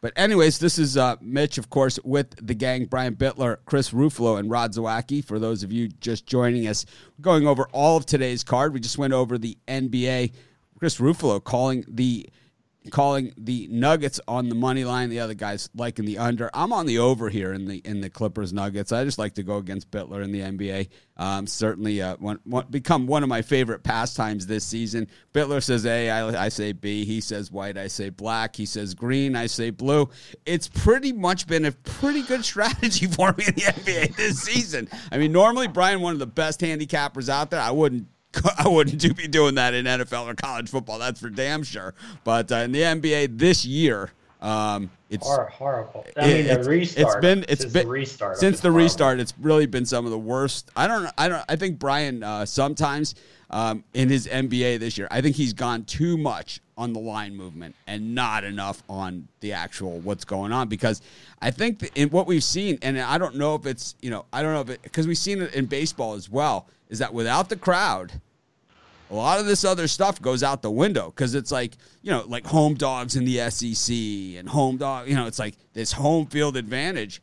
But anyways, this is uh, Mitch, of course, with the gang, Brian Bitler, Chris Ruffalo, and Rod Zawacki. For those of you just joining us, going over all of today's card. We just went over the NBA. Chris Ruffalo calling the calling the Nuggets on the money line. The other guys liking the under. I'm on the over here in the in the Clippers Nuggets. I just like to go against Bitler in the NBA. Um, certainly, uh, one, one, become one of my favorite pastimes this season. Bitler says A, I, I say B. He says white, I say black. He says green, I say blue. It's pretty much been a pretty good strategy for me in the NBA this season. I mean, normally Brian, one of the best handicappers out there. I wouldn't I wouldn't be doing that in NFL or college football. That's for damn sure. But uh, in the NBA this year, um, it's horrible. I mean, the restart. It's been it's been restart since the horrible. restart. It's really been some of the worst. I don't. I don't. I think Brian uh, sometimes um, in his NBA this year, I think he's gone too much on the line movement and not enough on the actual what's going on because I think in what we've seen, and I don't know if it's you know I don't know if it because we've seen it in baseball as well is that without the crowd, a lot of this other stuff goes out the window. Because it's like you know like home dogs in the SEC and home dog you know it's like this home field advantage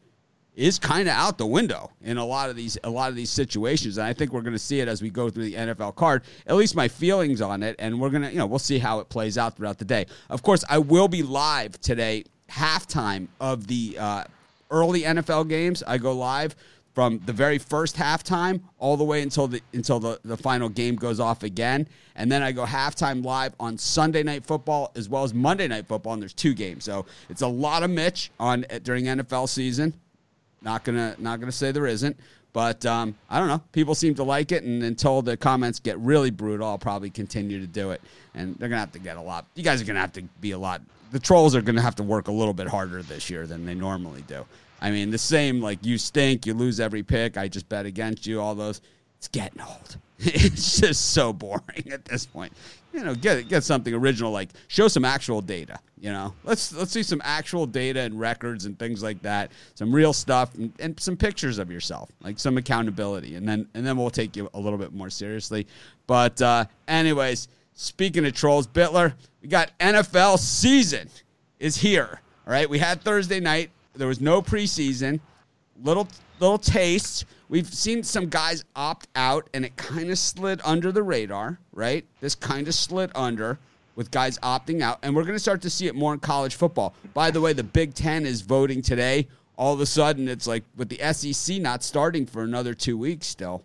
is kind of out the window in a lot of these a lot of these situations. And I think we're going to see it as we go through the NFL card. At least my feelings on it. And we're going to you know we'll see how it plays out throughout the day. Of course I will be live today halftime of the uh, early NFL games. I go live from the very first halftime all the way until the until the, the final game goes off again. And then I go halftime live on Sunday night football as well as Monday night football, and there's two games. So it's a lot of Mitch on during NFL season. Not gonna not gonna say there isn't. But um, I don't know. People seem to like it, and until the comments get really brutal, I'll probably continue to do it. And they're gonna have to get a lot. You guys are gonna have to be a lot. The trolls are gonna have to work a little bit harder this year than they normally do. I mean, the same like you stink, you lose every pick. I just bet against you. All those. It's getting old. it's just so boring at this point. You know, get get something original. Like show some actual data. You know, let's let's see some actual data and records and things like that. Some real stuff and, and some pictures of yourself, like some accountability, and then and then we'll take you a little bit more seriously. But uh, anyways, speaking of trolls, Bitler, we got NFL season is here. All right, we had Thursday night there was no preseason. Little little tastes. We've seen some guys opt out, and it kind of slid under the radar, right? This kind of slid under with guys opting out, and we're going to start to see it more in college football. By the way, the Big Ten is voting today. All of a sudden, it's like with the SEC not starting for another two weeks still.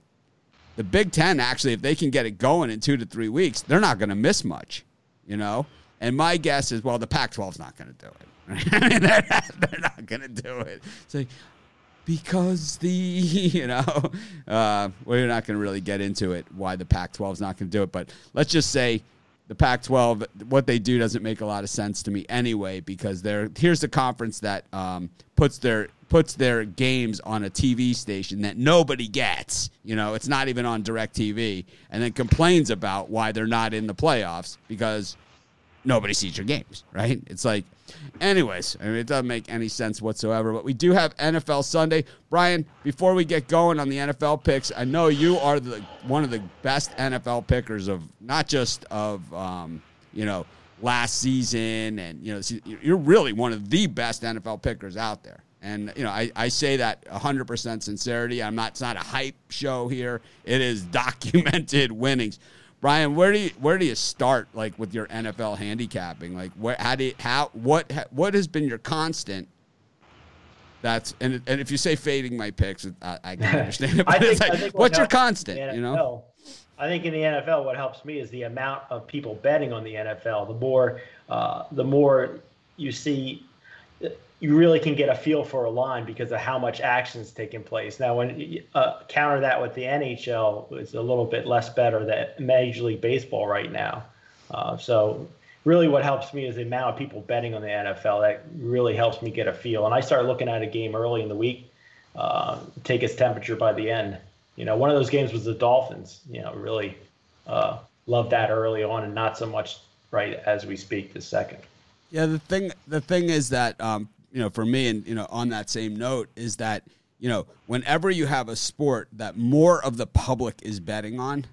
The Big Ten, actually, if they can get it going in two to three weeks, they're not going to miss much, you know? And my guess is, well, the Pac 12 is not going to do it. They're, they're not going to do it. It's like, because the, you know, uh, we're not going to really get into it why the Pac 12 is not going to do it. But let's just say the Pac 12, what they do doesn't make a lot of sense to me anyway, because they're, here's the conference that um, puts their puts their games on a TV station that nobody gets. You know, it's not even on DirecTV, and then complains about why they're not in the playoffs because nobody sees your games, right? It's like, anyways, I mean, it doesn't make any sense whatsoever. But we do have NFL Sunday. Brian, before we get going on the NFL picks, I know you are the one of the best NFL pickers of not just of um, you know last season, and you know you're really one of the best NFL pickers out there. And you know, I, I say that 100% sincerity. I'm not. It's not a hype show here. It is documented winnings. Brian, where do you where do you start like with your NFL handicapping? Like where how do you, how what what has been your constant? That's and and if you say fading my picks, I, I can understand it. But think, like, what's your constant? NFL, you know, I think in the NFL, what helps me is the amount of people betting on the NFL. The more uh, the more you see you really can get a feel for a line because of how much action is taking place. Now, when uh, counter that with the NHL, it's a little bit less better than Major League Baseball right now. Uh, so, really, what helps me is the amount of people betting on the NFL. That really helps me get a feel. And I start looking at a game early in the week, uh, take its temperature by the end. You know, one of those games was the Dolphins. You know, really uh, love that early on, and not so much right as we speak this second. Yeah, the thing the thing is that um, you know, for me, and you know, on that same note, is that you know, whenever you have a sport that more of the public is betting on,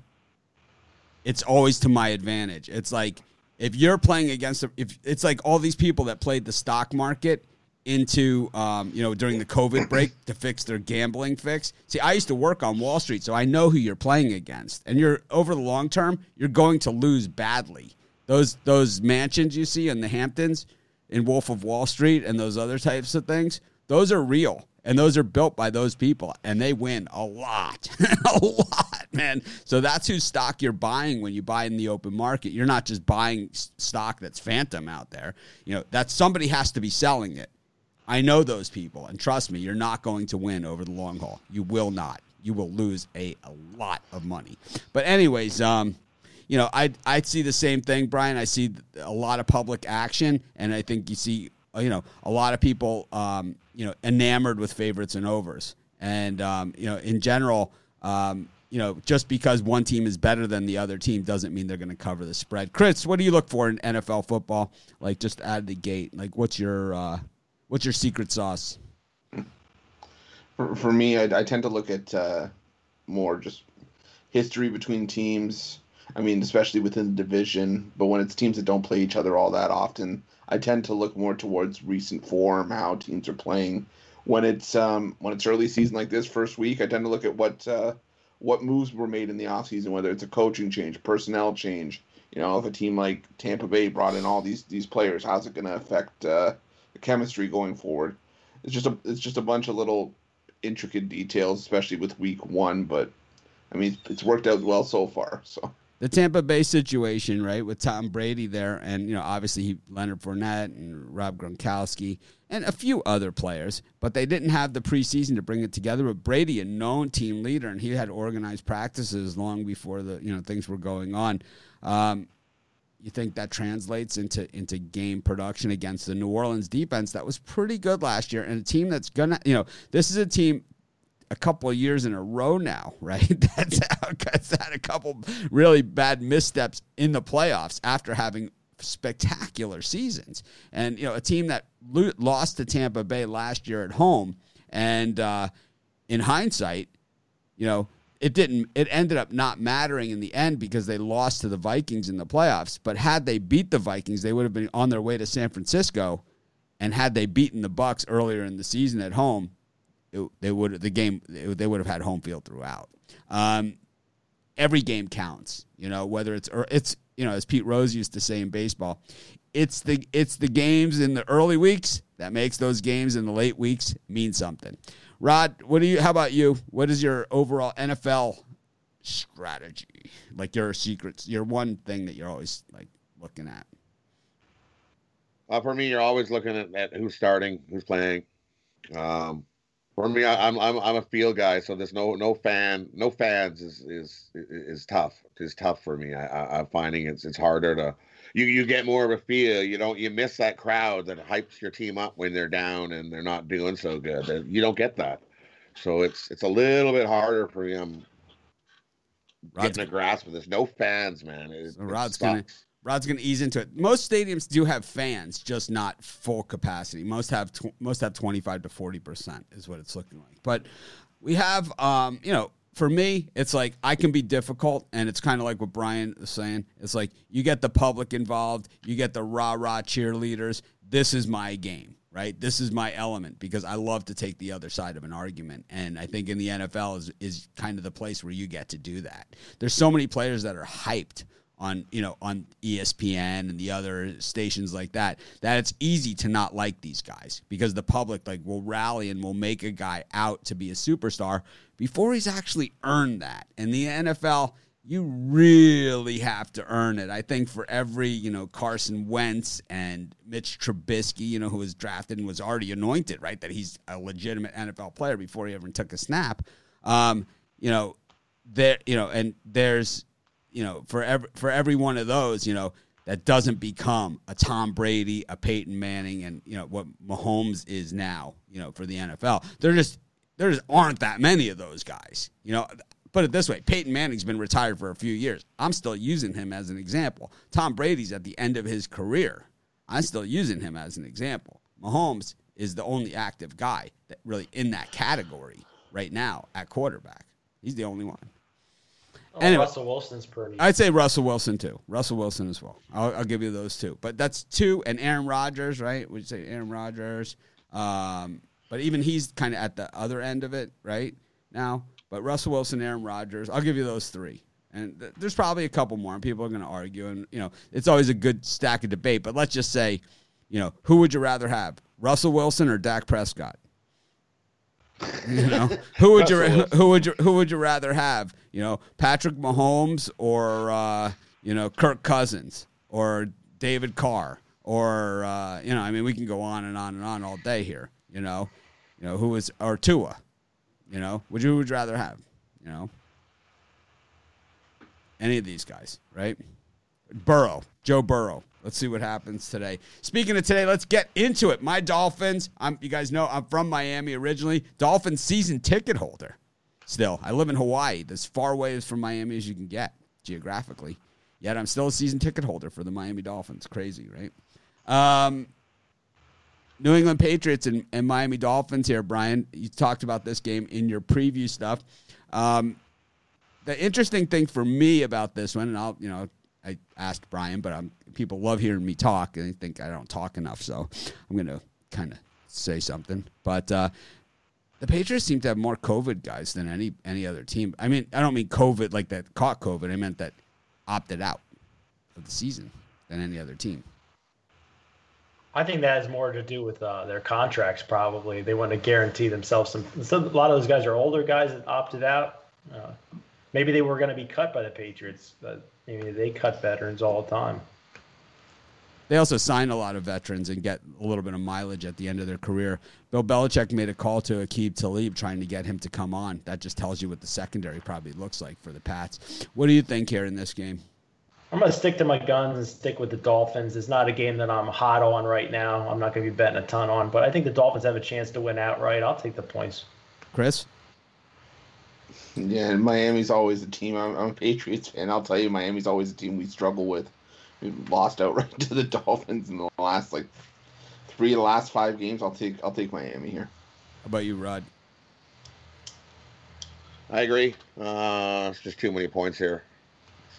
it's always to my advantage. It's like if you're playing against, if it's like all these people that played the stock market into um, you know during the COVID break to fix their gambling fix. See, I used to work on Wall Street, so I know who you're playing against. And you're over the long term, you're going to lose badly. Those those mansions you see in the Hamptons, in Wolf of Wall Street, and those other types of things, those are real. And those are built by those people, and they win a lot, a lot, man. So that's whose stock you're buying when you buy in the open market. You're not just buying stock that's phantom out there. You know that somebody has to be selling it I know those people, and trust me, you're not going to win over the long haul. You will not. You will lose a, a lot of money. But anyways, um, you know, I I see the same thing, Brian. I see a lot of public action, and I think you see, you know, a lot of people, um, you know, enamored with favorites and overs, and um, you know, in general. Um, you know, just because one team is better than the other team doesn't mean they're going to cover the spread. Chris, what do you look for in NFL football? Like just out of the gate, like what's your uh, What's your secret sauce? For, for me, I, I tend to look at uh, more just history between teams. I mean, especially within the division. But when it's teams that don't play each other all that often, I tend to look more towards recent form, how teams are playing. When it's um, when it's early season like this, first week, I tend to look at what uh, what moves were made in the offseason, whether it's a coaching change, personnel change. You know, if a team like Tampa Bay brought in all these these players, how's it going to affect uh, the chemistry going forward. It's just a it's just a bunch of little intricate details, especially with week one. But I mean, it's worked out well so far. So the Tampa Bay situation, right, with Tom Brady there, and you know, obviously he, Leonard Fournette and Rob Gronkowski and a few other players, but they didn't have the preseason to bring it together. But Brady, a known team leader, and he had organized practices long before the you know things were going on. Um, you think that translates into into game production against the New Orleans defense that was pretty good last year and a team that's gonna you know this is a team a couple of years in a row now, right? That's, that's had a couple really bad missteps in the playoffs after having spectacular seasons. And you know, a team that lo- lost to Tampa Bay last year at home, and uh, in hindsight, you know, it didn't it ended up not mattering in the end because they lost to the Vikings in the playoffs. But had they beat the Vikings, they would have been on their way to San Francisco. And had they beaten the Bucs earlier in the season at home, it, they would the game they would have had home field throughout. Um, every game counts, you know, whether it's or it's you know as Pete Rose used to say in baseball, it's the it's the games in the early weeks that makes those games in the late weeks mean something. Rod, what do you? How about you? What is your overall NFL strategy? Like your secrets, your one thing that you're always like looking at. Uh, for me, you're always looking at, at who's starting, who's playing. Um, for me, I, am I'm I'm a field guy, so there's no no fan, no fans is is is tough. It's tough for me. I, I I'm finding it's it's harder to you you get more of a feel. You don't you miss that crowd that hypes your team up when they're down and they're not doing so good. You don't get that, so it's it's a little bit harder for me. I'm Rod's getting a grasp of this. No fans, man. It, so Rod's gonna Rod's gonna ease into it. Most stadiums do have fans, just not full capacity. Most have tw- most have twenty five to forty percent is what it's looking like. But we have, um, you know, for me, it's like I can be difficult, and it's kind of like what Brian is saying. It's like you get the public involved, you get the rah rah cheerleaders. This is my game, right? This is my element because I love to take the other side of an argument, and I think in the NFL is is kind of the place where you get to do that. There's so many players that are hyped on you know on ESPN and the other stations like that that it's easy to not like these guys because the public like will rally and will make a guy out to be a superstar before he's actually earned that. In the NFL, you really have to earn it. I think for every, you know, Carson Wentz and Mitch Trubisky, you know, who was drafted and was already anointed, right, that he's a legitimate NFL player before he ever took a snap. Um, you know, there, you know, and there's you know, for every for every one of those, you know, that doesn't become a Tom Brady, a Peyton Manning, and you know what Mahomes is now, you know, for the NFL. There just there just aren't that many of those guys. You know, put it this way: Peyton Manning's been retired for a few years. I'm still using him as an example. Tom Brady's at the end of his career. I'm still using him as an example. Mahomes is the only active guy that really in that category right now at quarterback. He's the only one. Oh, anyway, Russell Wilson's pretty. I'd say Russell Wilson too. Russell Wilson as well. I'll, I'll give you those two. But that's two, and Aaron Rodgers, right? Would say Aaron Rodgers? Um, but even he's kind of at the other end of it, right now. But Russell Wilson, Aaron Rodgers, I'll give you those three. And th- there's probably a couple more, and people are going to argue. And you know, it's always a good stack of debate. But let's just say, you know, who would you rather have, Russell Wilson or Dak Prescott? You know, who would you who would you who would you rather have? You know, Patrick Mahomes or uh, you know Kirk Cousins or David Carr or uh, you know, I mean, we can go on and on and on all day here. You know, you know who was or Tua. You know, would you would you rather have? You know, any of these guys, right? Burrow, Joe Burrow. Let's see what happens today. Speaking of today, let's get into it. My Dolphins, I'm, you guys know I'm from Miami originally. Dolphins season ticket holder. Still, I live in Hawaii, as far away from Miami as you can get geographically. Yet I'm still a season ticket holder for the Miami Dolphins. Crazy, right? Um, New England Patriots and, and, Miami Dolphins here, Brian. You talked about this game in your preview stuff. Um, the interesting thing for me about this one, and I'll, you know, I asked Brian, but I'm, people love hearing me talk, and they think I don't talk enough, so I'm going to kind of say something. But uh, the Patriots seem to have more COVID guys than any any other team. I mean, I don't mean COVID like that caught COVID. I meant that opted out of the season than any other team. I think that has more to do with uh, their contracts. Probably they want to guarantee themselves some. some. A lot of those guys are older guys that opted out. Uh, maybe they were going to be cut by the Patriots, but maybe they cut veterans all the time. They also sign a lot of veterans and get a little bit of mileage at the end of their career. Bill Belichick made a call to Aqib Talib trying to get him to come on. That just tells you what the secondary probably looks like for the Pats. What do you think here in this game? I'm going to stick to my guns and stick with the Dolphins. It's not a game that I'm hot on right now. I'm not going to be betting a ton on, but I think the Dolphins have a chance to win outright. I'll take the points. Chris? Yeah, and Miami's always a team. I'm, I'm a Patriots fan. I'll tell you, Miami's always a team we struggle with. We've lost outright to the Dolphins in the last like three of the last five games. I'll take I'll take Miami here. How about you, Rod? I agree. Uh, it's just too many points here.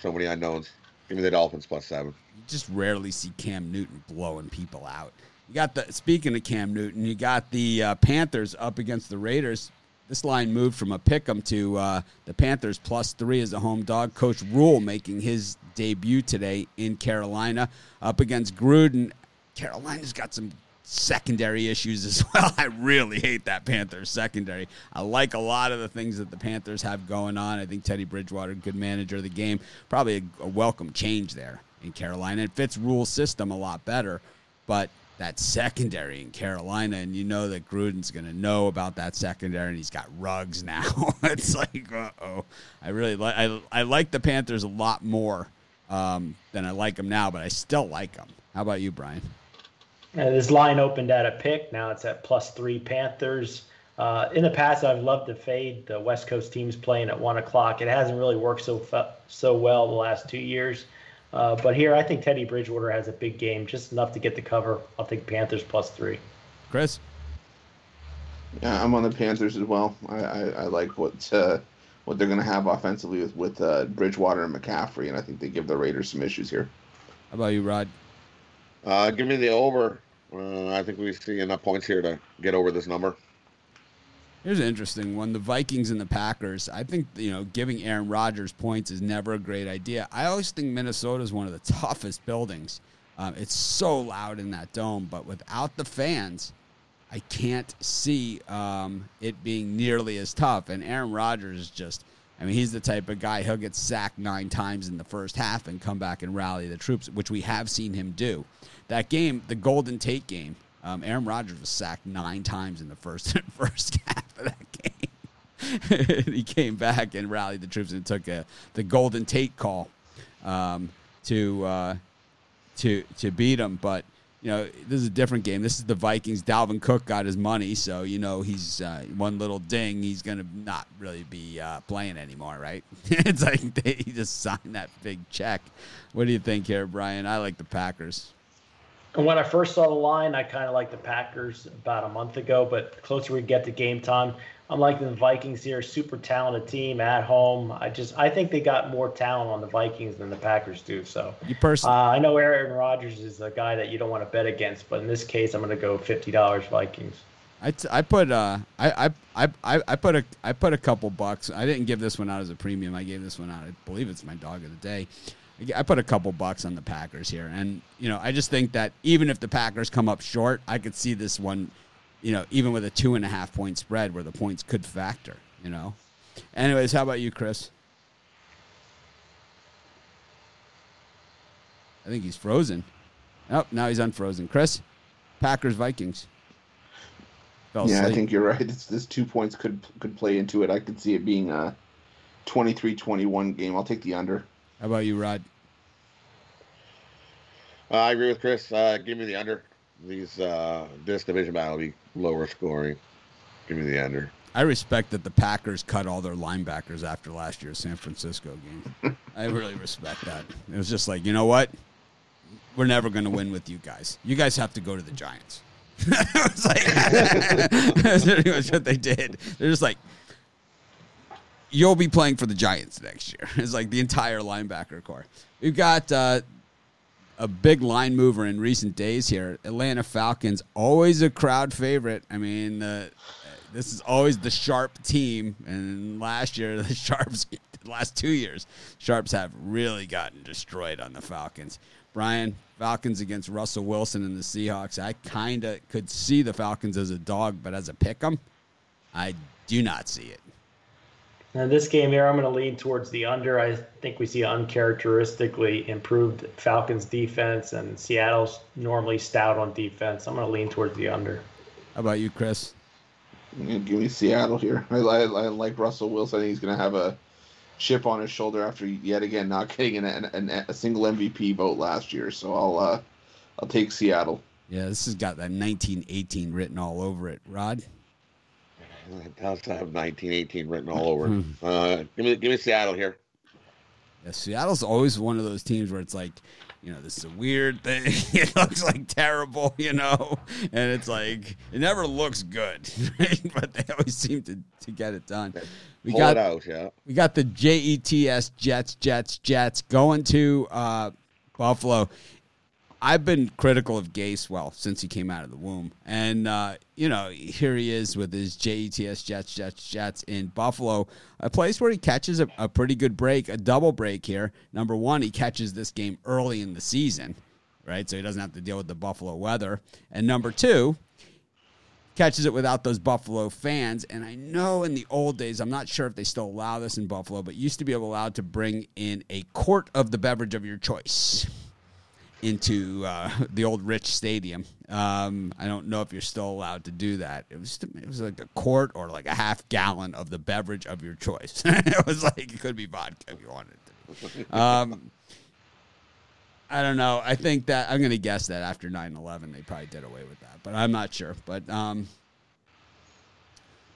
So many unknowns. Give me the Dolphins plus seven. You just rarely see Cam Newton blowing people out. You got the speaking of Cam Newton, you got the uh, Panthers up against the Raiders. This line moved from a pick 'em to uh, the Panthers plus three as a home dog. Coach Rhule making his debut today in Carolina up against Gruden. Carolina's got some secondary issues as well. I really hate that Panthers secondary. I like a lot of the things that the Panthers have going on. I think Teddy Bridgewater, good manager of the game, probably a, a welcome change there in Carolina. It fits Rhule's system a lot better, but that secondary in Carolina, and you know that Gruden's going to know about that secondary, and he's got Ruggs now. it's like, uh oh. I really like I, I like the Panthers a lot more um, than I like them now, but I still like them. How about you, Brian? Uh, this line opened at a pick. Now it's at plus three Panthers. Uh, in the past, I've loved to fade the West Coast teams playing at one o'clock. It hasn't really worked so so well the last two years. Uh, but here, I think Teddy Bridgewater has a big game, just enough to get the cover. I'll take Panthers plus three. Chris? Yeah, I'm on the Panthers as well. I, I, I like what uh, what they're going to have offensively with with uh, Bridgewater and McCaffrey, and I think they give the Raiders some issues here. How about you, Rod? Uh, give me the over. Uh, I think we see enough points here to get over this number. Here's an interesting one: the Vikings and the Packers. I think you know giving Aaron Rodgers points is never a great idea. I always think Minnesota is one of the toughest buildings. Um, it's so loud in that dome, but without the fans, I can't see um, it being nearly as tough. And Aaron Rodgers is just. I mean, he's the type of guy he'll get sacked nine times in the first half and come back and rally the troops, which we have seen him do. That game, the Golden Tate game, um, Aaron Rodgers was sacked nine times in the first first half of that game. he came back and rallied the troops and took a, the Golden Tate call um, to uh, to to beat him. But you know, this is a different game. This is the Vikings. Dalvin Cook got his money, so you know he's uh, one little ding. He's going to not really be uh, playing anymore, right? it's like they, he just signed that big check. What do you think here, Brian? I like the Packers. And when I first saw the line, I kind of liked the Packers about a month ago. But closer we get to game time, I'm liking the Vikings here. Super talented team at home. I just I think they got more talent on the Vikings than the Packers do. So you personally, uh, I know Aaron Rodgers is a guy that you don't want to bet against, but in this case, I'm going to go fifty dollars Vikings. I, t- I put uh I, I I I put a I put a couple bucks. I didn't give this one out as a premium. I gave this one out. I believe it's my dog of the day. I put a couple bucks on the Packers here, and you know I just think that even if the Packers come up short, I could see this one, you know, even with a two and a half point spread where the points could factor. You know. Anyways, how about you, Chris? I think he's frozen. Oh, now he's unfrozen. Chris, Packers Vikings. Fell yeah, asleep. I think you're right. It's, this two points could could play into it. I could see it being a 23-21 game. I'll take the under. How about you, Rod? Uh, I agree with Chris. Uh, give me the under. These uh, this division battle will be lower scoring. Give me the under. I respect that the Packers cut all their linebackers after last year's San Francisco game. I really respect that. It was just like, you know what? We're never going to win with you guys. You guys have to go to the Giants. it's like that's pretty much what they did. They're just like, you'll be playing for the Giants next year. It's like the entire linebacker corps. We've got uh, a big line mover in recent days here. Atlanta Falcons, always a crowd favorite. I mean, uh, this is always the sharp team. And last year, the Sharps, the last two years, Sharps have really gotten destroyed on the Falcons. Brian, Falcons against Russell Wilson and the Seahawks. I kind of could see the Falcons as a dog, but as a pick 'em, I do not see it. Now, this game here, I'm going to lean towards the under. I think we see uncharacteristically improved Falcons defense, and Seattle's normally stout on defense. I'm going to lean towards the under. How about you, Chris? Give me Seattle here. I, I, I like Russell Wilson. I think he's going to have a chip on his shoulder after yet again not getting an, an, a single MVP vote last year. So I'll uh, I'll take Seattle. Yeah, this has got that 1918 written all over it. Rod. It does have 1918 written all over. Hmm. uh, give me give me Seattle here. Yeah, Seattle's always one of those teams where it's like, you know, this is a weird thing. it looks like terrible, you know, and it's like it never looks good, right? but they always seem to, to get it done. We Pull got out, yeah. We got the Jets, Jets, Jets, Jets going to uh, Buffalo. I've been critical of Gase well since he came out of the womb, and uh, you know here he is with his Jets, Jets, Jets, Jets in Buffalo, a place where he catches a, a pretty good break, a double break here. Number one, he catches this game early in the season, right? So he doesn't have to deal with the Buffalo weather, and number two, catches it without those Buffalo fans. And I know in the old days, I'm not sure if they still allow this in Buffalo, but used to be allowed to bring in a quart of the beverage of your choice into uh, the old Rich Stadium. Um, I don't know if you're still allowed to do that. It was it was like a quart or like a half gallon of the beverage of your choice. it was like it could be vodka if you wanted to. Um, I don't know. I think that I'm going to guess that after 9/11 they probably did away with that, but I'm not sure. But um,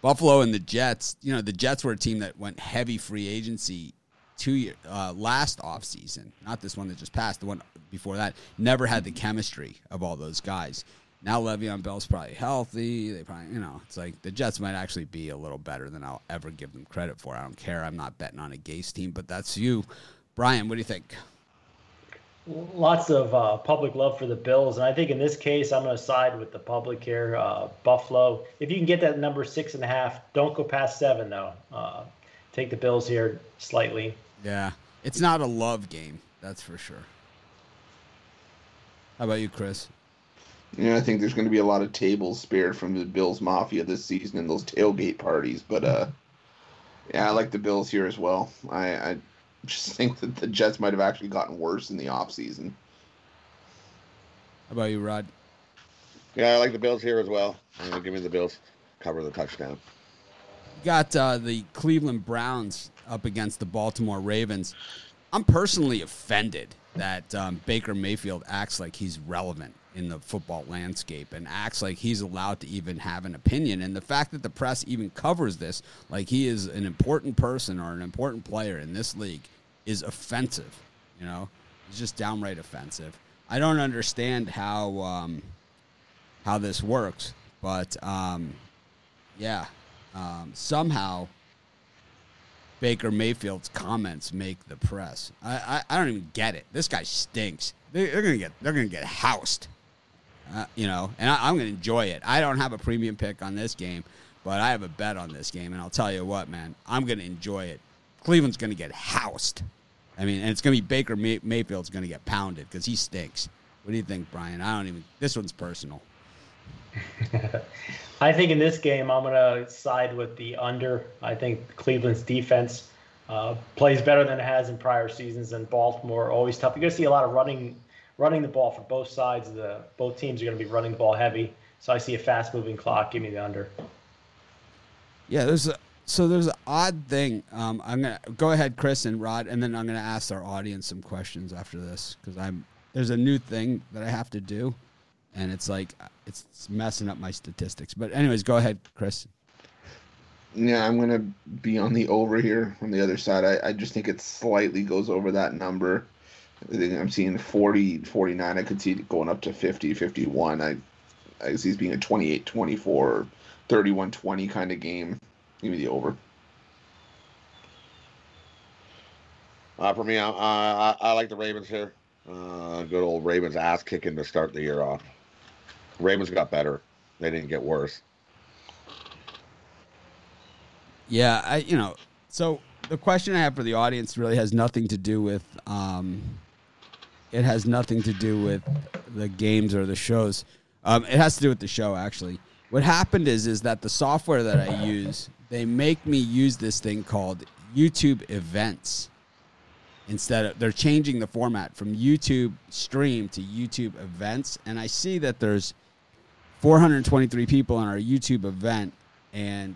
Buffalo and the Jets, you know, the Jets were a team that went heavy free agency two year uh, last offseason, not this one that just passed, the one before that, never had the chemistry of all those guys. Now Le'Veon Bell's probably healthy. They probably, you know, it's like the Jets might actually be a little better than I'll ever give them credit for. I don't care. I'm not betting on a Gase team, but that's you, Brian. What do you think? Lots of uh, public love for the Bills, and I think in this case, I'm going to side with the public here. Uh, Buffalo. If you can get that number six and a half, don't go past seven though. Uh, take the Bills here slightly. Yeah, it's not a love game, that's for sure. How about you, Chris? Yeah, I think there's going to be a lot of tables spared from the Bills Mafia this season in those tailgate parties. But uh, yeah, I like the Bills here as well. I, I just think that the Jets might have actually gotten worse in the offseason. How about you, Rod? Yeah, I like the Bills here as well. give me the Bills cover the touchdown. Got uh, the Cleveland Browns up against the Baltimore Ravens. I'm personally offended that um, Baker Mayfield acts like he's relevant in the football landscape and acts like he's allowed to even have an opinion. And the fact that the press even covers this like he is an important person or an important player in this league is offensive. You know, it's just downright offensive. I don't understand how um, how this works, but um, yeah, um, somehow Baker Mayfield's comments make the press. I, I, I don't even get it. This guy stinks. They, are gonna get they're gonna get housed. Uh, you know, and I, I'm gonna enjoy it. I don't have a premium pick on this game, but I have a bet on this game, and I'll tell you what, man, I'm gonna enjoy it. Cleveland's gonna get housed. I mean, and it's gonna be Baker May- Mayfield's gonna get pounded because he stinks. What do you think, Brian? I don't even. This one's personal. I think in this game, I'm going to side with the under. I think Cleveland's defense uh, plays better than it has in prior seasons, and Baltimore always tough. You're going to see a lot of running, running the ball for both sides. The both teams are going to be running the ball heavy, so I see a fast-moving clock. Give me the under. Yeah, there's a so there's an odd thing. Um, I'm gonna go ahead, Chris and Rod, and then I'm gonna ask our audience some questions after this because I'm there's a new thing that I have to do and it's like it's messing up my statistics. But anyways, go ahead, Chris. Yeah, I'm gonna be on the over here on the other side. I, I just think it slightly goes over that number. I think I'm seeing 40, 49. I could see it going up to 50, 51. I, I see it being a 28, 24, 31, 20 kind of game. Give me the over. Uh, for me, I, I, I like the Ravens here. Uh, good old Ravens ass kicking to start the year off. Ravens got better. They didn't get worse. Yeah, I you know, so the question I have for the audience really has nothing to do with um it has nothing to do with the games or the shows. Um, it has to do with the show actually. What happened is is that the software that I use, they make me use this thing called YouTube events instead of they're changing the format from YouTube stream to YouTube events and I see that there's 423 people on our YouTube event and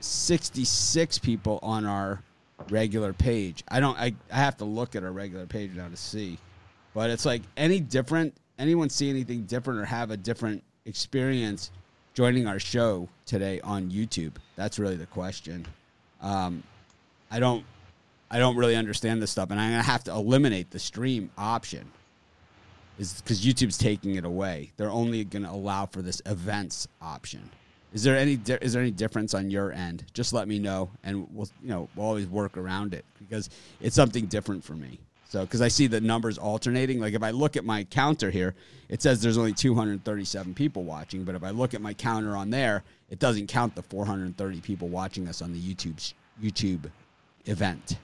66 people on our regular page. I don't I, I have to look at our regular page now to see. But it's like any different anyone see anything different or have a different experience joining our show today on YouTube? That's really the question. Um, I don't I don't really understand this stuff and I'm going to have to eliminate the stream option is because YouTube's taking it away. They're only going to allow for this events option. Is there any is there any difference on your end? Just let me know, and we'll you know we'll always work around it because it's something different for me. So because I see the numbers alternating. Like if I look at my counter here, it says there's only 237 people watching, but if I look at my counter on there, it doesn't count the 430 people watching us on the YouTube YouTube event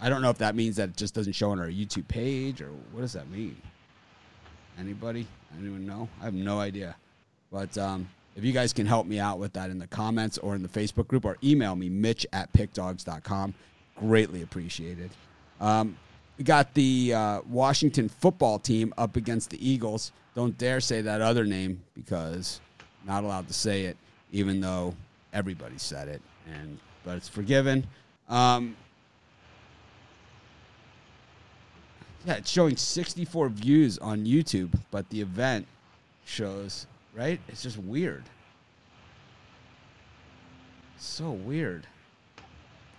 I don't know if that means that it just doesn't show on our YouTube page or what does that mean? Anybody? Anyone know? I have no idea. But um, if you guys can help me out with that in the comments or in the Facebook group or email me, mitch at pickdogs.com, greatly appreciated. Um, we got the uh, Washington football team up against the Eagles. Don't dare say that other name because not allowed to say it, even though everybody said it. And but it's forgiven. Um, Yeah, it's showing 64 views on YouTube, but the event shows, right? It's just weird. So weird.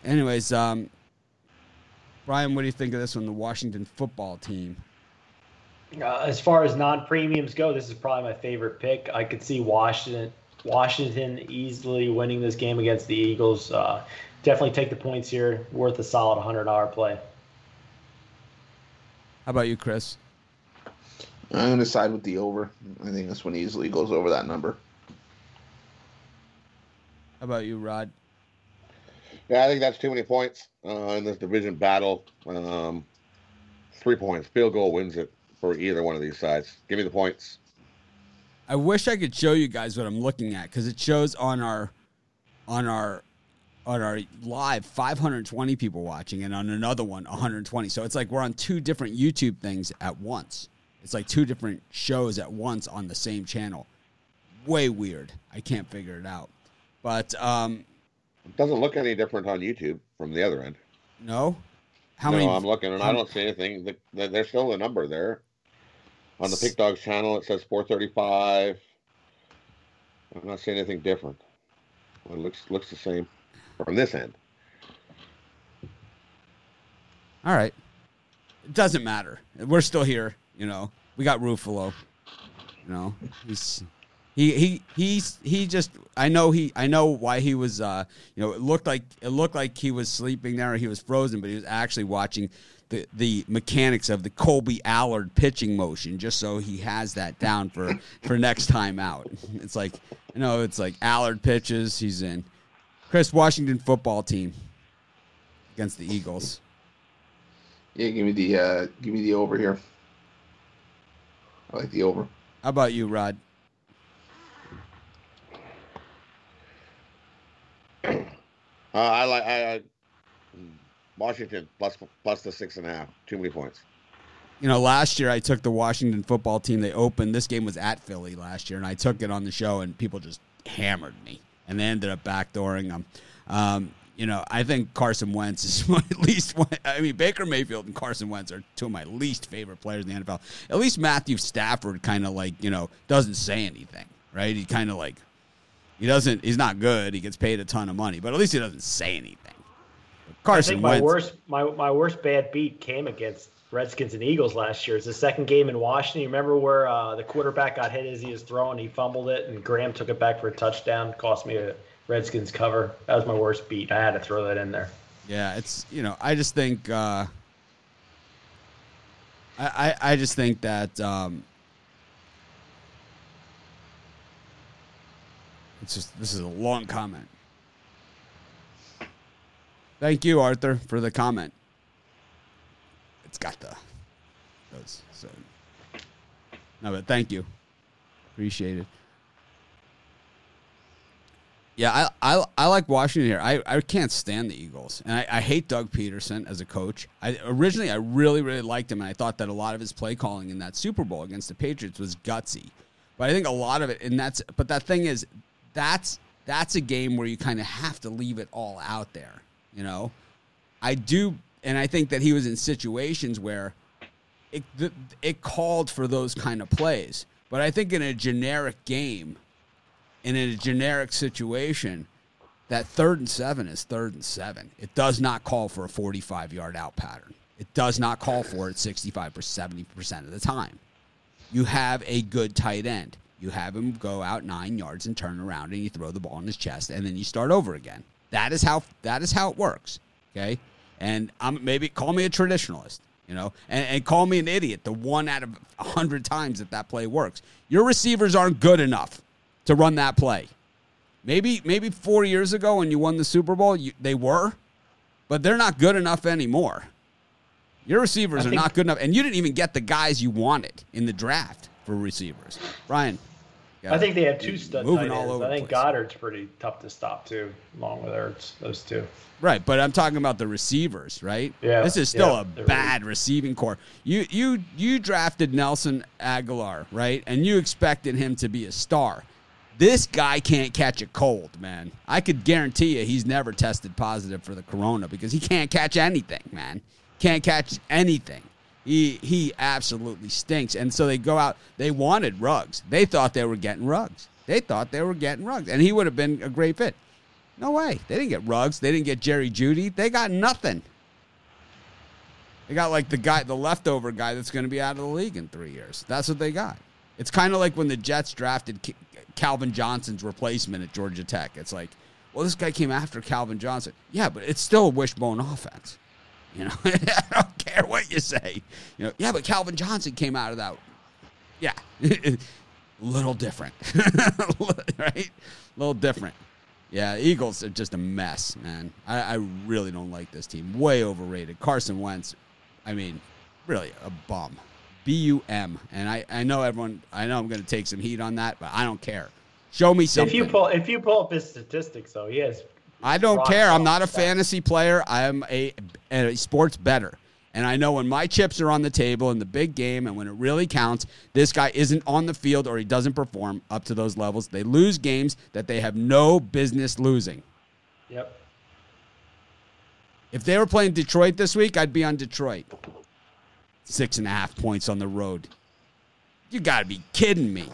Anyways, um, Brian, what do you think of this one, the Washington football team? Uh, as far as non-premiums go, this is probably my favorite pick. I could see Washington Washington easily winning this game against the Eagles. Uh, definitely take the points here. Worth a solid $100 play. How about you, Chris? I'm going to side with the over. I think this one easily goes over that number. How about you, Rod? Yeah, I think that's too many points uh, in this division battle. Um, three points, field goal wins it for either one of these sides. Give me the points. I wish I could show you guys what I'm looking at because it shows on our on our on our live 520 people watching and on another one 120 so it's like we're on two different youtube things at once. It's like two different shows at once on the same channel. Way weird. I can't figure it out. But um it doesn't look any different on youtube from the other end. No? How no, many i'm looking and i don't see anything. There's still a number there. On the pick dogs channel it says 435 i'm not seeing anything different. It looks looks the same from this end. All right. it doesn't matter. We're still here. You know, we got Ruffalo. You know, he's he he he's he just I know he I know why he was uh you know it looked like it looked like he was sleeping there or he was frozen but he was actually watching the the mechanics of the Kolby Allard pitching motion just so he has that down for for next time out. It's like you know it's like Allard pitches he's in. Chris Washington football team against the Eagles. Yeah, give me the uh give me the over here. I like the over. How about you, Rod? Uh, I like I, I, Washington plus plus the six and a half. Too many points. You know, last year I took the Washington football team. They opened. This game was at Philly last year, and I took it on the show, and people just hammered me, and they ended up backdooring them. Um, you know, I think Carson Wentz is my least. I mean, Baker Mayfield and Carson Wentz are two of my least favorite players in the NFL. At least Matthew Stafford kind of like you know doesn't say anything, right? He kind of like he doesn't. He's not good. He gets paid a ton of money, but at least he doesn't say anything. Carson I think my Wentz, worst my, my worst bad beat came against Redskins and Eagles last year. It's the second game in Washington. You remember where uh, the quarterback got hit as he was throwing? He fumbled it, and Graham took it back for a touchdown. Cost me a Redskins cover. That was my worst beat. I had to throw that in there. Yeah, it's you know I just think uh, I, I just think that um, It's just this is a long comment. Thank you, Arthur, for the comment. It's got the those so no, but thank you. Appreciate it. Yeah, I, I, I like Washington here. I, I can't stand the Eagles, and I, I hate Doug Pederson as a coach. I originally I really really liked him, and I thought that a lot of his play calling in that Super Bowl against the Patriots was gutsy. But I think a lot of it, and that's but that thing is that's that's a game where you kind of have to leave it all out there. You know, I do, and I think that he was in situations where it it called for those kind of plays. But I think in a generic game, and in a generic situation, that third and seven is third and seven. It does not call for a 45 yard out pattern. It does not call for it 65 or 70% of the time. You have a good tight end. You have him go out nine yards and turn around, and you throw the ball in his chest, and then you start over again. That is how that is how it works. Okay, and I'm maybe call me a traditionalist, you know, and, and call me an idiot. The one out of a hundred times that that play works, your receivers aren't good enough to run that play. Maybe maybe four years ago when you won the Super Bowl, you, they were, but they're not good enough anymore. Your receivers are not good enough, and you didn't even get the guys you wanted in the draft for receivers. Brian. I think they have two stud moving tight ends. I think Goedert's pretty tough to stop too, along with Ertz. Those two. Right, but I'm talking about the receivers, right? Yeah. This is still yeah, a bad really... receiving corps. You you you drafted Nelson Agholor, right? And you expected him to be a star. This guy can't catch a cold, man. I could guarantee you he's never tested positive for the corona because he can't catch anything, man. Can't catch anything. He he absolutely stinks. And so they go out. They wanted Ruggs. They thought they were getting Ruggs. They thought they were getting Ruggs, and he would have been a great fit. No way. They didn't get Ruggs. They didn't get Jerry Jeudy. They got nothing. They got like the guy, the leftover guy that's going to be out of the league in three years. That's what they got. It's kind of like when the Jets drafted Calvin Johnson's replacement at Georgia Tech. It's like, well, this guy came after Calvin Johnson. Yeah, but it's still a wishbone offense. You know, I don't care what you say. You know, yeah, but Calvin Johnson came out of that. Yeah, little different, right? A little different. Yeah, Eagles are just a mess, man. I, I really don't like this team. Way overrated. Carson Wentz, I mean, really a bum. B U M. And I, I know everyone. I know I'm going to take some heat on that, but I don't care. Show me something. If you pull if you pull up his statistics, though, he has I don't care. I'm not a fantasy player. I am a, a sports bettor. And I know when my chips are on the table in the big game and when it really counts, this guy isn't on the field or he doesn't perform up to those levels. They lose games that they have no business losing. Yep. If they were playing Detroit this week, I'd be on Detroit. Six and a half points on the road. You got to be kidding me.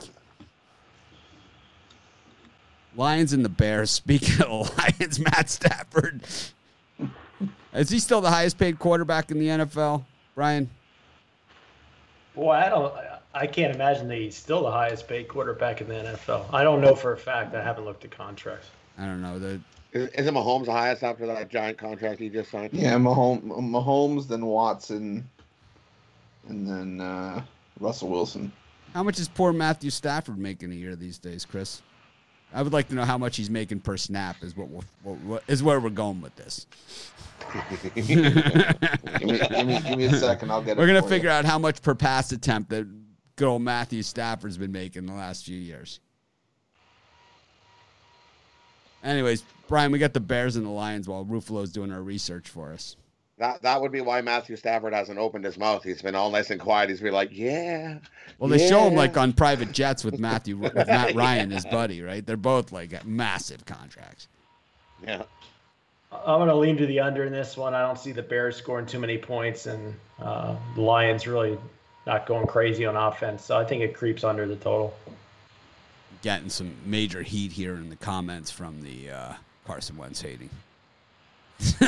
Lions and the Bears. Speaking of Lions, Matt Stafford. Is he still the highest paid quarterback in the NFL, Brian? Boy, I don't. I can't imagine that he's still the highest paid quarterback in the NFL. I don't know for a fact. I haven't looked at contracts. I don't know. The Is- Isn't Mahomes the highest after that giant contract he just signed? Yeah, Mahomes, Mahomes, then Watson, and then uh, Russell Wilson. how much is poor Matthew Stafford making a year these days, Chris? I would like to know how much he's making per snap. Is what, we'll, what, what is where we're going with this. Give me, give me, give me a second. I'll get. We're gonna figure you. out how much per pass attempt that good old Matthew Stafford's been making the last few years. Anyways, Brian, we got the Bears and the Lions while Ruffalo's doing our research for us. That that would be why Matthew Stafford hasn't opened his mouth. He's been all nice and quiet. He's been like, "Yeah." Well, they show him like on private jets with Matthew with Matt Ryan, his buddy, right? They're both like massive contracts. Yeah. I'm going to lean to the under in this one. I don't see the Bears scoring too many points, and uh, the Lions really not going crazy on offense. So I think it creeps under the total. Getting some major heat here in the comments from the uh, Carson Wentz hating.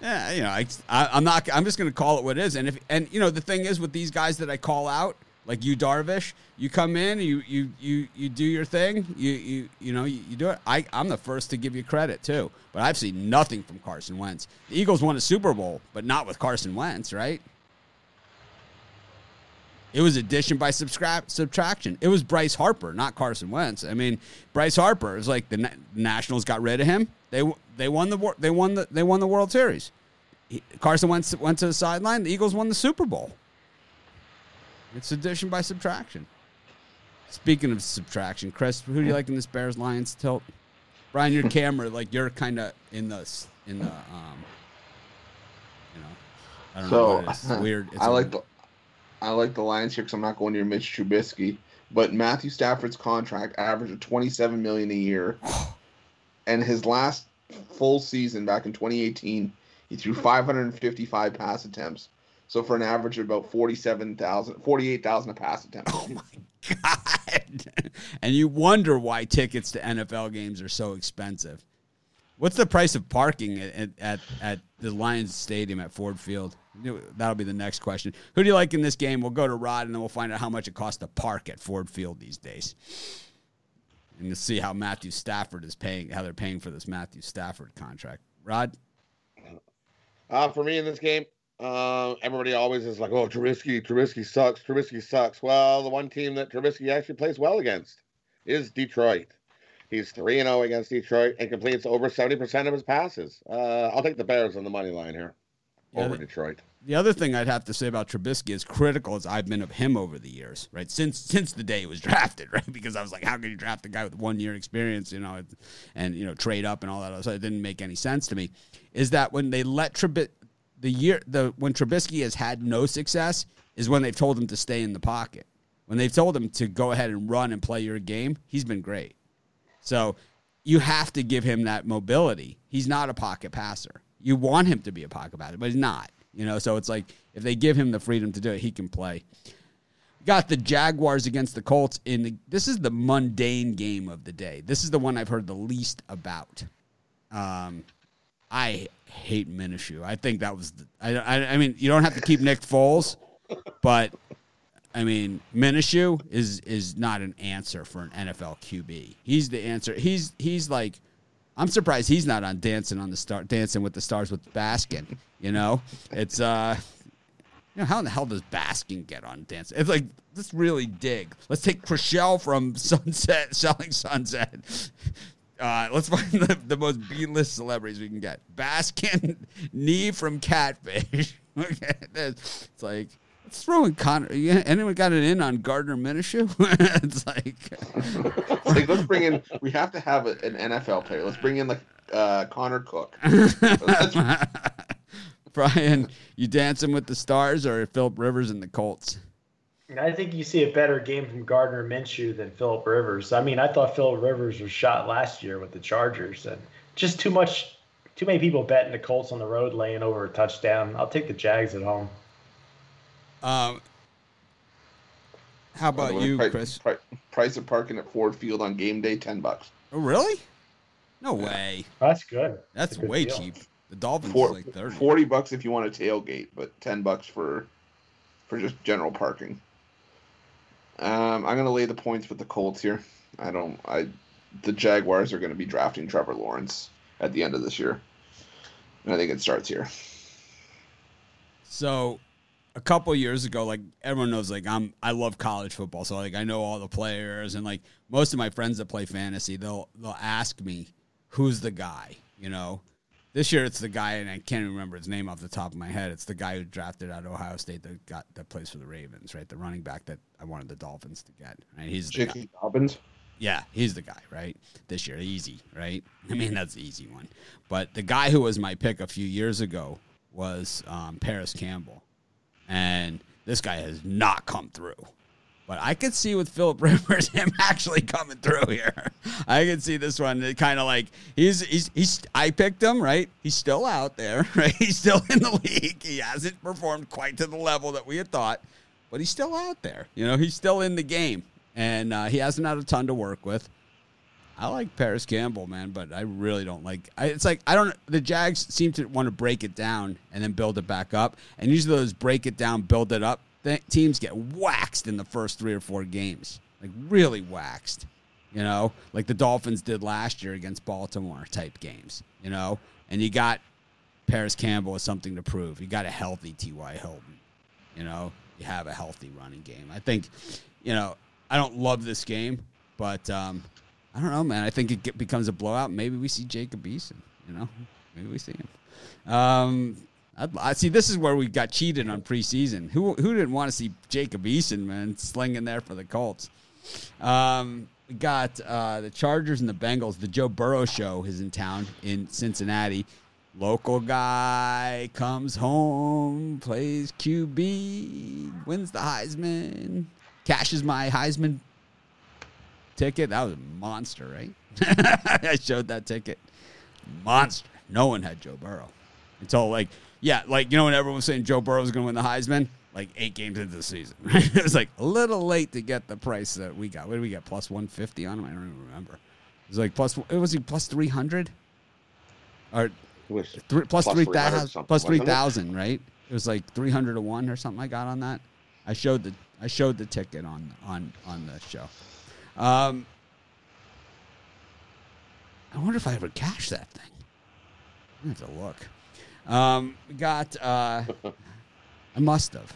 yeah, you know, I, I, I'm not. I'm just going to call it what it is. And if and you know, the thing is with these guys that I call out, like you, Darvish, you come in, you you you you do your thing, you you you know, you, you do it. I I'm the first to give you credit too. But I've seen nothing from Carson Wentz. The Eagles won a Super Bowl, but not with Carson Wentz, right? It was addition by subscra- subtraction. It was Bryce Harper, not Carson Wentz. I mean, Bryce Harper is like the Na- Nationals got rid of him. They they won the they won the they won the World Series. He, Carson Wentz went to the sideline. The Eagles won the Super Bowl. It's addition by subtraction. Speaking of subtraction, Chris, who do you like in this Bears Lions tilt? Brian, your camera, like you're kind of in the in the um, you know, I don't know So what it is. It's weird. It's I a- like the I like the Lions here because I'm not going near Mitch Trubisky. But Matthew Stafford's contract averaged of 27 million a year, and his last full season back in 2018, he threw 555 pass attempts. So for an average of about 47,000, 48,000 a pass attempt. Oh my god! and you wonder why tickets to NFL games are so expensive. What's the price of parking at, at, at the Lions Stadium at Ford Field? That'll be the next question. Who do you like in this game? We'll go to Rod, and then we'll find out how much it costs to park at Ford Field these days, and to see how Matthew Stafford is paying, how they're paying for this Matthew Stafford contract. Rod, Uh, for me in this game, uh, everybody always is like, "Oh, Trubisky, Trubisky sucks. Trubisky sucks." Well, the one team that Trubisky actually plays well against is Detroit. He's three and zero against Detroit and completes over seventy percent of his passes. Uh, I'll take the Bears on the money line here Yeah, over the- Detroit. The other thing I'd have to say about Trubisky, as critical as I've been of him over the years, right? Since since the day he was drafted, right? Because I was like, how could you draft a guy with one year experience, you know, and you know trade up and all that? So it didn't make any sense to me. Is that when they let Trubisky the year the when Trubisky has had no success is when they've told him to stay in the pocket. When they've told him to go ahead and run and play your game, he's been great. So you have to give him that mobility. He's not a pocket passer. You want him to be a pocket passer, but he's not. You know, so it's like if they give him the freedom to do it, he can play. Got the Jaguars against the Colts in the, this is the mundane game of the day. This is the one I've heard the least about. Um, I hate Minshew. I think that was. The, I, I. I mean, you don't have to keep Nick Foles, but I mean, Minshew is is not an answer for an NFL QB. He's the answer. He's he's like, I'm surprised he's not on Dancing on the Star, Dancing with the Stars with Baskin. You know, it's uh, you know, how in the hell does Baskin get on Dancing? It's like let's really dig. Let's take Chrishell from Sunset, Selling Sunset. Uh, let's find the, the most B-list celebrities we can get. Baskin, Knee from Catfish. okay, it's like let's throw in Connor. Yeah, anyone got an in on Gardner Minshew? it's like It's like let's bring in. We have to have a, an NFL player. Let's bring in like uh, Connor Cook. Let's- Brian, you dancing with the stars or Philip Rivers and the Colts? I think you see a better game from Gardner Minshew than Philip Rivers. I mean, I thought Philip Rivers was shot last year with the Chargers, and just too much, too many people betting the Colts on the road laying over a touchdown. I'll take the Jags at home. Um, how about you, Pri- Chris? pri- price of parking at Ford Field on game day, ten bucks. Oh, really? No way. That's good. That's a good way deal. cheap. The Dolphins Four, like 30. 40 bucks if you want a tailgate, but 10 bucks for for just general parking. Um, I'm gonna lay the points with the Colts here. I don't. I the Jaguars are going to be drafting Trevor Lawrence at the end of this year, and I think it starts here. So, a couple years ago, like everyone knows, like I'm, I love college football, so like I know all the players, and like most of my friends that play fantasy, they'll they'll ask me, "Who's the guy?" You know, this year it's the guy, and I can't even remember his name off the top of my head. It's the guy who drafted out of Ohio State that got that plays for the Ravens, right? The running back that I wanted the Dolphins to get. Right? He's the guy. Dobbins. Yeah, he's the guy, right? This year, easy, right? I mean, that's the easy one. But the guy who was my pick a few years ago was um, Parris Campbell, and this guy has not come through. But I could see with Philip Rivers him actually coming through here. I could see this one kind of like he's he's he's I picked him right. He's still out there, right? He's still in the league. He hasn't performed quite to the level that we had thought, but he's still out there. You know, he's still in the game and uh, he hasn't had a ton to work with. I like Parris Campbell, man, but I really don't like. I, it's like I don't. The Jags seem to want to break it down and then build it back up, and usually those break it down, build it up th- teams get waxed in the first three or four games, like really waxed. You know, like the Dolphins did last year against Baltimore type games. You know, and you got Parris Campbell with something to prove. You got a healthy T.Y. Hilton. You know, you have a healthy running game. I think, you know, I don't love this game, but um, I don't know, man. I think it get, becomes a blowout. Maybe we see Jacob Eason. You know, maybe we see him. Um, I'd, I see. This is where we got cheated on preseason. Who who didn't want to see Jacob Eason, man, slinging there for the Colts? Um, we got uh, the Chargers and the Bengals. The Joe Burrow show is in town in Cincinnati. Local guy comes home, plays QB, wins the Heisman cashes my Heisman ticket. That was a monster, right? I showed that ticket. Monster. No one had Joe Burrow until like yeah, like you know when everyone was saying Joe Burrow was going to win the Heisman, like eight games into the season. it was like a little late to get the price that we got. What did we get? Plus one fifty on him? I don't even remember. It was like plus. It was he plus three hundred, or three, plus, plus three thousand, plus three thousand, right? It was like three hundred to one or something I got on that. I showed the I showed the ticket on on on the show. Um, I wonder if I ever cashed that thing. I have to look. Um, got. Uh, I must have.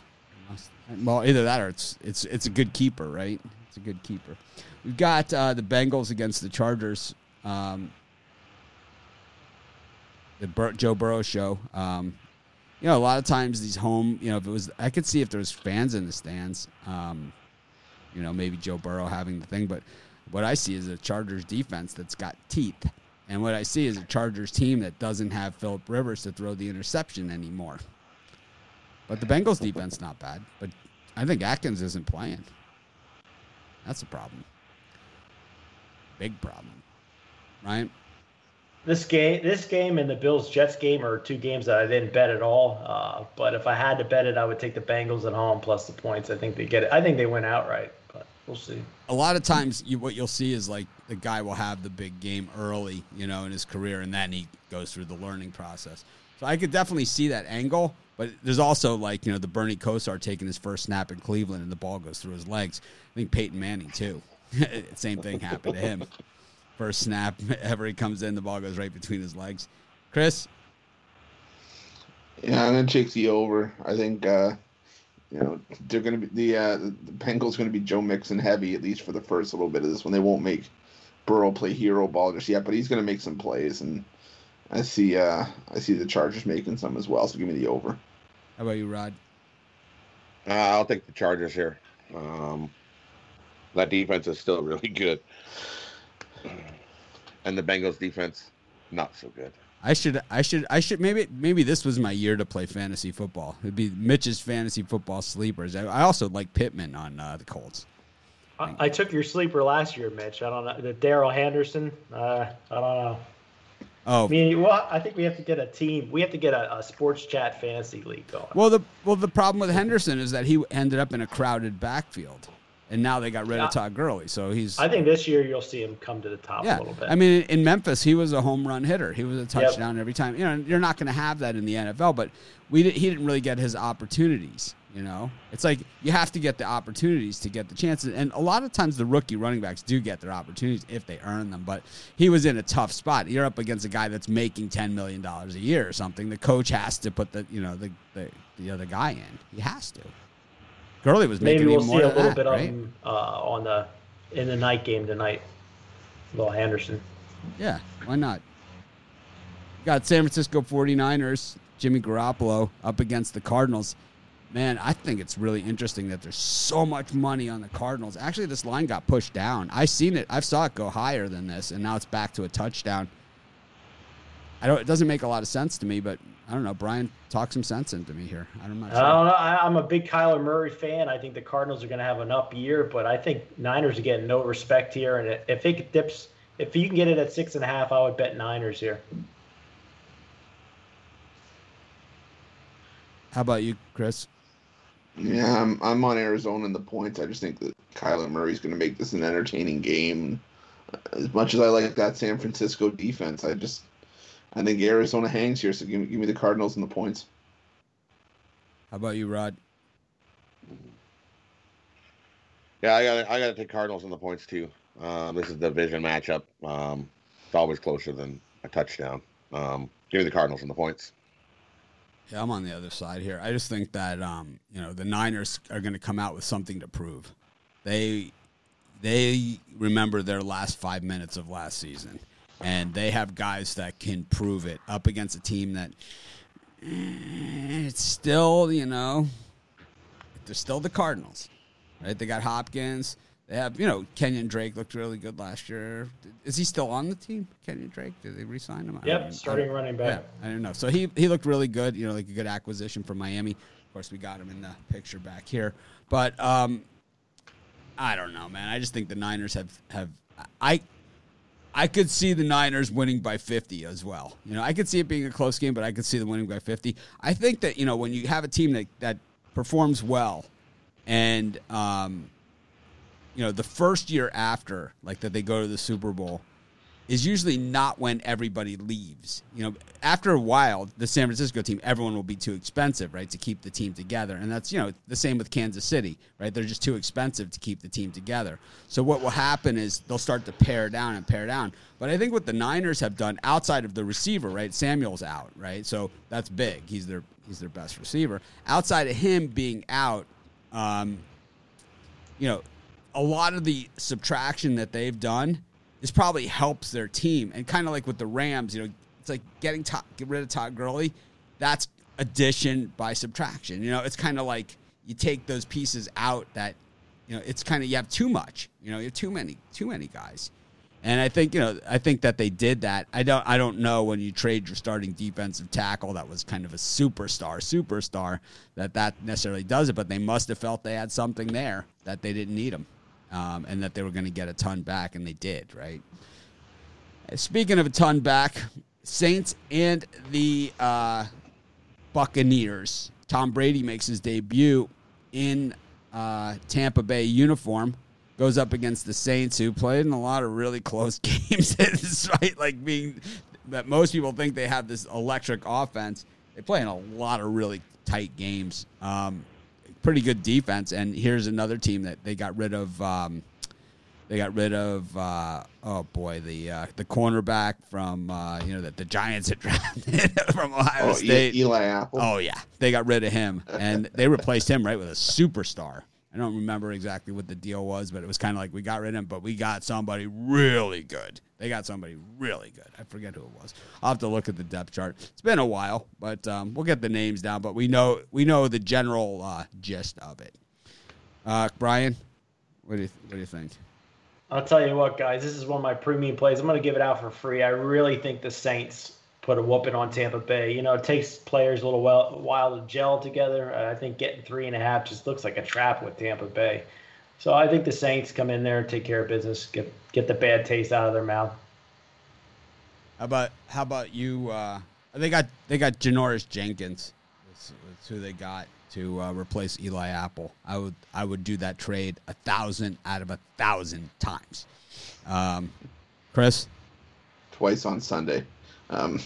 I must Well, either that or it's it's it's a good keeper, right? It's a good keeper. We've got uh, the Bengals against the Chargers. Um, the Bur- Joe Burrow show. Um, you know, a lot of times these home, you know, if it was, I could see if there was fans in the stands, um, you know, maybe Joe Burrow having the thing, but what I see is a Chargers defense that's got teeth. And what I see is a Chargers team that doesn't have Philip Rivers to throw the interception anymore. But the Bengals defense not bad, but I think Atkins isn't playing. That's a problem. Big problem. Right? This game, this game, and the Bills Jets game are two games that I didn't bet at all. Uh, but if I had to bet it, I would take the Bengals at home plus the points. I think they get it. I think they went outright, we'll see. A lot of times, you, what you'll see is like the guy will have the big game early, you know, in his career, and then he goes through the learning process. So I could definitely see that angle. But there's also like you know the Bernie Kosar taking his first snap in Cleveland, and the ball goes through his legs. I think Peyton Manning too. Same thing happened to him first snap ever he comes in, the ball goes right between his legs. Chris? Yeah, I'm gonna take the over. I think uh, you know they're gonna be the uh, the Bengals gonna be Joe Mixon heavy at least for the first little bit of this one. They won't make Burrow play hero ball just yet, but he's gonna make some plays, and I see uh, I see the Chargers making some as well. So give me the over. How about you, Rod? Uh, I'll take the Chargers here. Um, that defense is still really good and the Bengals defense not so good. I should, I should, I should. Maybe, maybe this was my year to play fantasy football. It'd be Mitch's fantasy football sleepers. I, I also like Pittman on uh, the Colts. I, I, took your sleeper last year, Mitch. I don't know the Darrell Henderson. Uh, I don't know. Oh, I mean, well, I think we have to get a team. We have to get a, a, sports chat fantasy league going. Well, the well, the problem with Henderson is that he ended up in a crowded backfield and now they got rid of Todd Gurley. So he's. I think this year you'll see him come to the top yeah. a little bit. I mean, in Memphis, he was a home run hitter. He was a touchdown yep. every time. You know, you're not going to have that in the NFL, but we he didn't really get his opportunities. You know, it's like you have to get the opportunities to get the chances, and a lot of times the rookie running backs do get their opportunities if they earn them. But he was in a tough spot. You're up against a guy that's making ten million dollars a year or something. The coach has to put the you know the the, the other guy in. He has to. Gurley was maybe we'll see a little that, bit right? of him uh, on the in the night game tonight. Will Anderson. Yeah, why not? Got San Francisco 49ers, Jimmy Garoppolo up against the Cardinals. Man, I think it's really interesting that there's so much money on the Cardinals. Actually, this line got pushed down. I've seen it. I saw it go higher than this, and now it's back to a touchdown. I don't. It doesn't make a lot of sense to me, but I don't know. Brian, talk some sense into me here. I don't know. I don't know. I, am a big Kyler Murray fan. I think the Cardinals are going to have an up year, but I think Niners are getting no respect here. And if it dips, if you can get it at six and a half, I would bet Niners here. How about you, Chris? Yeah, I'm I'm on Arizona in the points. I just think that Kyler Murray's going to make this an entertaining game. As much as I like that San Francisco defense, I just I think Arizona hangs here. So give me give me the Cardinals and the points. How about you, Rod? Yeah, I got I got to take Cardinals and the points too. Um, this is the division matchup. Um, it's always closer than a touchdown. Um, give me the Cardinals and the points. Yeah, I'm on the other side here. I just think that um, you know the Niners are going to come out with something to prove. They they remember their last five minutes of last season, and they have guys that can prove it up against a team that eh, it's still you know they're still the Cardinals, right? They got Hopkins. They have, you know, Kenyan Drake looked really good last year. Is he still on the team, Kenyan Drake? Did they re-sign him? Yep, starting running back. Yeah, I don't know. So he he looked really good. You know, like a good acquisition for Miami. Of course, we got him in the picture back here. But um, I don't know, man. I just think the Niners have have I I could see the Niners winning by 50 as well. You know, I could see it being a close game, but I could see them winning by 50. I think that, you know, when you have a team that, that performs well and um, you know, the first year after, like that they go to the Super Bowl, is usually not when everybody leaves. You know, after a while, the San Francisco team, everyone will be too expensive, right, to keep the team together. And that's, you know, the same with Kansas City, right? They're just too expensive to keep the team together. So what will happen is they'll start to pare down and pare down. But I think what the Niners have done outside of the receiver, right? Samuel's out, right? So that's big. He's their he's their best receiver. Outside of him being out, um, you know, a lot of the subtraction that they've done is probably helps their team. And kind of like with the Rams, you know, it's like getting Todd, get rid of Todd Gurley. That's addition by subtraction. You know, it's kind of like you take those pieces out that, you know, it's kind of you have too much. You know, you have too many too many guys. And I think you know, I think that they did that. I don't, I don't know when you trade your starting defensive tackle that was kind of a superstar, superstar that that necessarily does it. But they must have felt they had something there that they didn't need him um, and that they were going to get a ton back, and they did, right? Speaking of a ton back, Saints and the uh, Buccaneers. Tom Brady makes his debut in uh, Tampa Bay uniform. Goes up against the Saints, who played in a lot of really close games. right, like being that most people think they have this electric offense. They play in a lot of really tight games. Um, pretty good defense. And here's another team that they got rid of. Um, they got rid of uh, oh boy the uh, the cornerback from uh, you know that the Giants had drafted from Ohio oh, State. Eli Apple. Oh yeah, they got rid of him and they replaced him right with a superstar. I don't remember exactly what the deal was, but it was kind of like we got rid of him, but we got somebody really good. They got somebody really good. I forget who it was. I'll have to look at the depth chart. It's been a while, but um, we'll get the names down. But we know we know the general uh, gist of it. Uh, Brian, what do you what do you think? I'll tell you what, guys. This is one of my premium plays. I'm going to give it out for free. I really think the Saints put a whooping on Tampa Bay. You know, it takes players a little while to gel together. I think getting three and a half just looks like a trap with Tampa Bay. So I think the Saints come in there and take care of business, get get the bad taste out of their mouth. How about how about you? Uh, they got they got Janoris Jenkins. That's, that's who they got to uh, replace Eli Apple. I would I would do that trade a thousand out of a thousand times. Um, Chris, twice on Sunday. Um,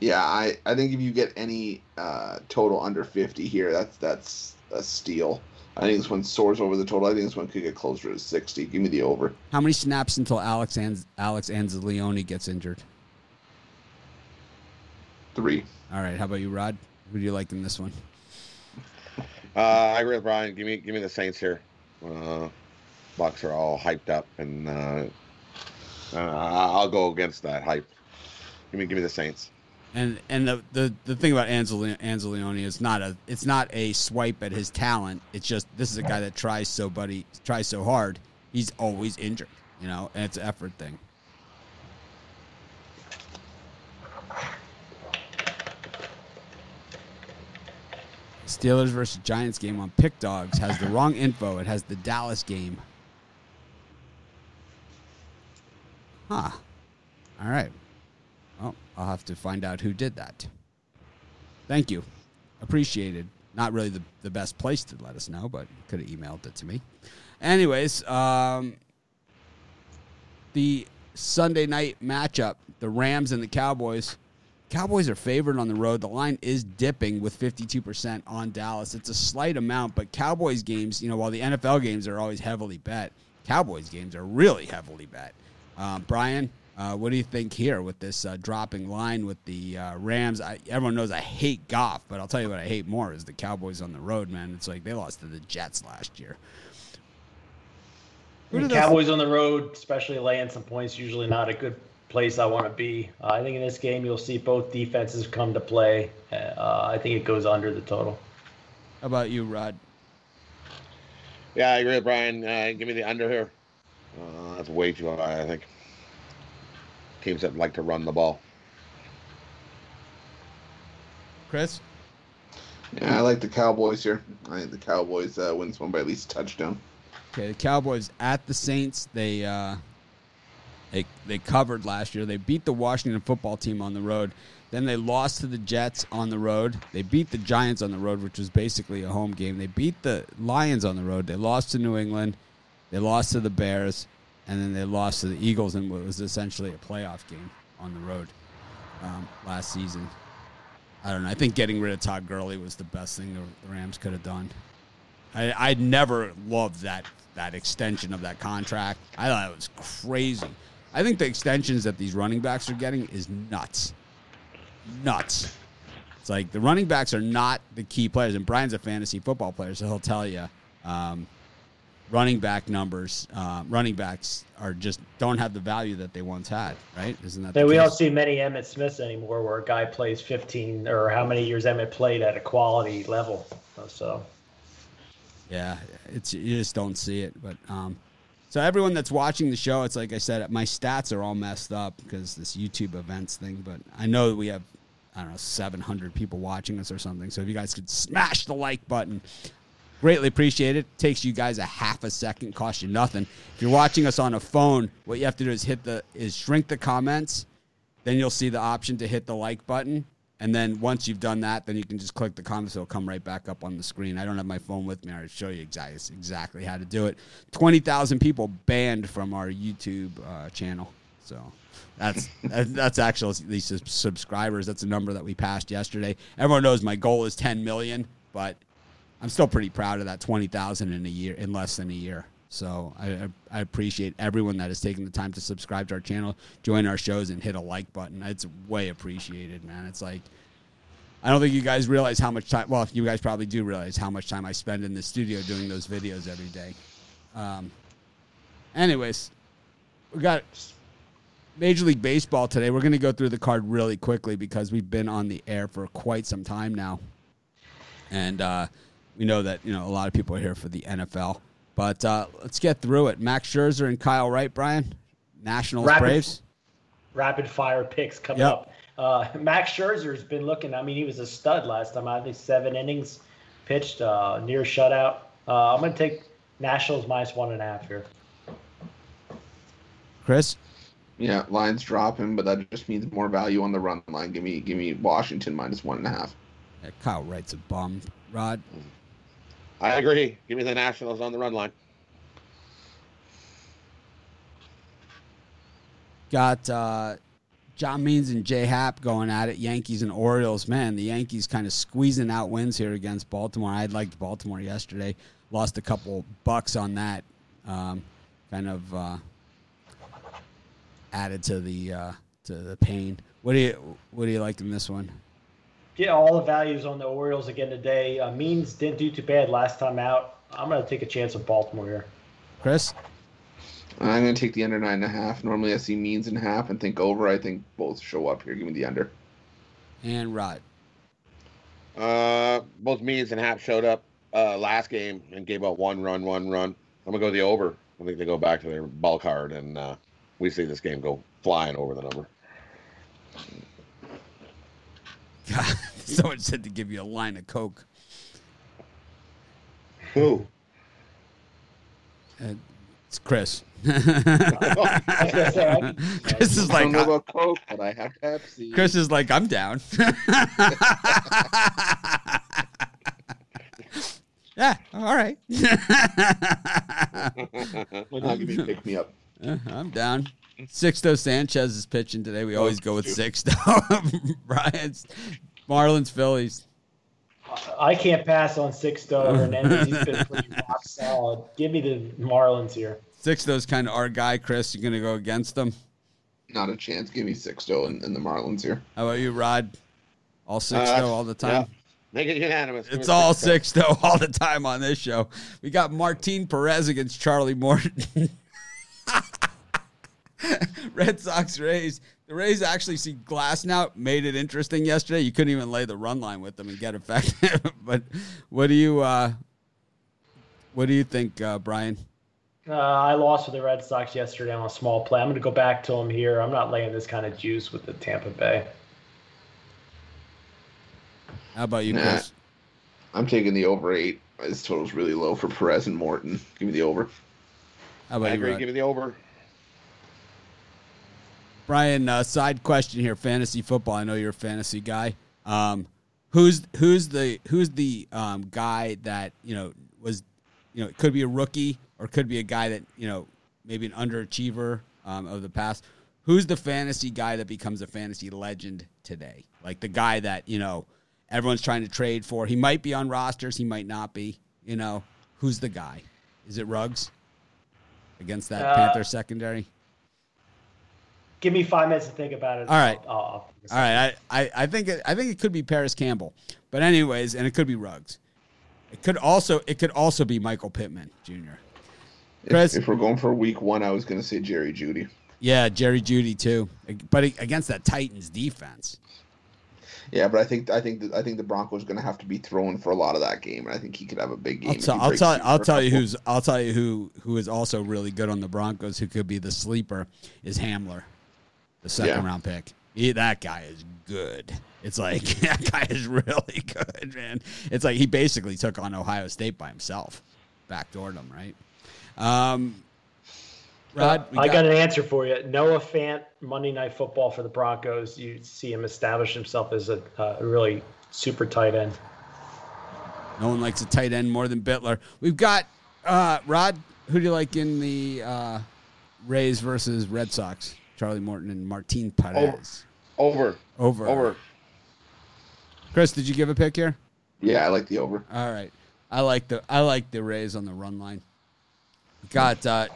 yeah, I, I think if you get any uh, total under 50 here, that's that's a steal. I think this one soars over the total. I think this one could get closer to 60. Give me the over. How many snaps until Alex Anz- Alex Anzalone gets injured? Three. All right. How about you, Rod? Who do you like in this one? Uh, I agree with Brian. Give me give me the Saints here. Uh, Bucs are all hyped up, and uh, uh, I'll go against that hype. Give me give me the Saints. And and the the, the thing about Anzal- Anzalone is not a it's not a swipe at his talent. It's just this is a guy that tries so buddy tries so hard. He's always injured, you know, and it's an effort thing. Steelers versus Giants game on Pick Dogs has the wrong info. It has the Dallas game. Huh. All right. Well, I'll have to find out who did that. Thank you. Appreciated. Not really the, the best place to let us know, but could have emailed it to me. Anyways, um, the Sunday night matchup, the Rams and the Cowboys. Cowboys are favored on the road. The line is dipping with 52% on Dallas. It's a slight amount, but Cowboys games, you know, while the NFL games are always heavily bet, Cowboys games are really heavily bet. Um, Brian, uh, what do you think here with this uh, dropping line with the uh, Rams? I, everyone knows I hate Goff, but I'll tell you what I hate more is the Cowboys on the road, man. It's like they lost to the Jets last year. Cowboys on the road, especially laying some points, usually not a good place I want to be. Uh, I think in this game you'll see both defenses come to play. Uh, I think it goes under the total. How about you, Rod? Yeah, I agree with Brian. Uh, give me the under here. Uh, that's way too high, I think. Teams that like to run the ball. Chris? Yeah, I like the Cowboys here. I think the Cowboys uh, wins one by at least a touchdown. Okay, the Cowboys at the Saints. They uh, they they covered last year. They beat the Washington football team on the road. Then they lost to the Jets on the road. They beat the Giants on the road, which was basically a home game. They beat the Lions on the road. They lost to New England. They lost to the Bears, and then they lost to the Eagles in what was essentially a playoff game on the road um, last season. I don't know. I think getting rid of Todd Gurley was the best thing the Rams could have done. I, I'd never loved that that extension of that contract. I thought it was crazy. I think the extensions that these running backs are getting is nuts. Nuts. It's like the running backs are not the key players, and Brian's a fantasy football player, so he'll tell you um, running back numbers, uh, running backs are just don't have the value that they once had, right? Isn't that? Yeah, we don't see many Emmitt Smiths anymore, where a guy plays 15 or how many years Emmitt played at a quality level. So. Yeah, it's you just don't see it, but um, so everyone that's watching the show, it's like I said, my stats are all messed up because this YouTube events thing. But I know that we have, I don't know, 700 people watching us or something. So if you guys could smash the like button, greatly appreciate it. Takes you guys a half a second, costs you nothing. If you're watching us on a phone, what you have to do is hit the is shrink the comments. Then you'll see the option to hit the like button. And then once you've done that, then you can just click the comments. It'll come right back up on the screen. I don't have my phone with me. I'll show you exactly, exactly how to do it. 20,000 people banned from our YouTube uh, channel. So that's that's actually these subscribers. That's a number that we passed yesterday. Everyone knows my goal is 10 million, but I'm still pretty proud of that 20,000 in a year, in less than a year. So I, I appreciate everyone that has taken the time to subscribe to our channel, join our shows, and hit a like button. It's way appreciated, man. It's like I don't think you guys realize how much time. Well, you guys probably do realize how much time I spend in the studio doing those videos every day. Um, anyways, we got Major League Baseball today. We're going to go through the card really quickly because we've been on the air for quite some time now, and uh, we know that you know a lot of people are here for the NFL. But uh, let's get through it. Max Scherzer and Kyle Wright, Brian, Nationals rapid, Braves. Rapid fire picks coming yep. up. Uh, Max Scherzer's been looking. I mean, he was a stud last time. I think seven innings pitched, uh, near shutout. Uh, I'm going to take Nationals minus one and a half here. Chris. Yeah, lines dropping, but that just means more value on the run line. Give me, give me Washington minus one and a half. Yeah, Kyle Wright's a bum. Rod. I agree. Give me the Nationals on the run line. Got uh, John Means and Jay Happ going at it. Yankees and Orioles. Man, the Yankees kind of squeezing out wins here against Baltimore. I liked Baltimore yesterday. Lost a couple bucks on that. Um, kind of uh, added to the uh, to the pain. What do you what do you like in this one? Yeah, all the values on the Orioles again today. Uh, Means didn't do too bad last time out. I'm going to take a chance of Baltimore here. Chris? I'm going to take the under nine and a half. Normally I see means in Happ and think over. I think both show up here. Give me the under. And Rod. Uh, both means and Happ showed up uh, last game and gave up one run, one run. I'm gonna go the over. I think they go back to their ball card, and uh, we see this game go flying over the number. God, someone said to give you a line of coke. Who? Uh, it's Chris. I was gonna say, I can- Chris is I like, don't know about Coke, but I have Pepsi. Chris is like, I'm down. yeah, all right. Why not give me a pick me up? Uh, I'm down. Sixto Sanchez is pitching today. We always go with Sixto. Brian's Marlins Phillies. I can't pass on Sixto Hernandez. He's been pretty rock solid. Give me the Marlins here. Sixto's kind of our guy, Chris. You're gonna go against them. Not a chance. Give me Sixto and, and the Marlins here. How about you, Rod? All Sixto Uh, all the time. Yeah. Make it unanimous. It's all Sixto all the time on this show. We got Martin Perez against Charlie Morton. Red Sox Rays. The Rays actually see glass now. Made it interesting yesterday. You couldn't even lay the run line with them and get effective. but what do you uh, what do you think, uh, Brian? Uh, I lost with the Red Sox yesterday on a small play. I'm going to go back to them here. I'm not laying this kind of juice with the Tampa Bay. How about you, Nah. Chris? I'm taking the over eight. This total's really low for Perez and Morton. Give me the over. How I about you, agree. Rod? Give me the over. Brian, uh, side question here: fantasy football. I know you're a fantasy guy. Um, who's who's the who's the um, guy that you know was you know it could be a rookie or could be a guy that you know maybe an underachiever um, of the past. Who's the fantasy guy that becomes a fantasy legend today? Like the guy that you know everyone's trying to trade for. He might be on rosters. He might not be. You know who's the guy? Is it Ruggs against that Uh, Panther secondary? Give me five minutes to think about it. All right. I'll- I'll- All right, I, I, I think it, I think it could be Parris Campbell, but anyways, and it could be Ruggs. It could also it could also be Michael Pittman Jr. Chris? If, if we're going for week one, I was going to say Jerry Jeudy. Yeah, Jerry Jeudy too, but against that Titans defense. Yeah, but I think I think the, I think the Broncos going to have to be throwing for a lot of that game, and I think he could have a big game. I'll if tell he I'll tell through I'll tell you who's I'll tell you who who is also really good on the Broncos who could be the sleeper is Hamler, the second Yeah. round pick. He, that guy is good. It's like that guy is really good, man. It's like he basically took on Ohio State by himself, backdoored them, right? Um, Rod, we Uh, I got an answer for you. Noah Fant, Monday Night Football for the Broncos. You see him establish himself as a uh, really super tight end. No one likes a tight end more than Bitler. We've got uh, Rod. Who do you like in the uh, Rays versus Red Sox? Charlie Morton and Martin Perez. Over. Over. Over. Chris, did you give a pick here? Yeah, I like the over. All right. I like the I like the Rays on the run line. Got uh,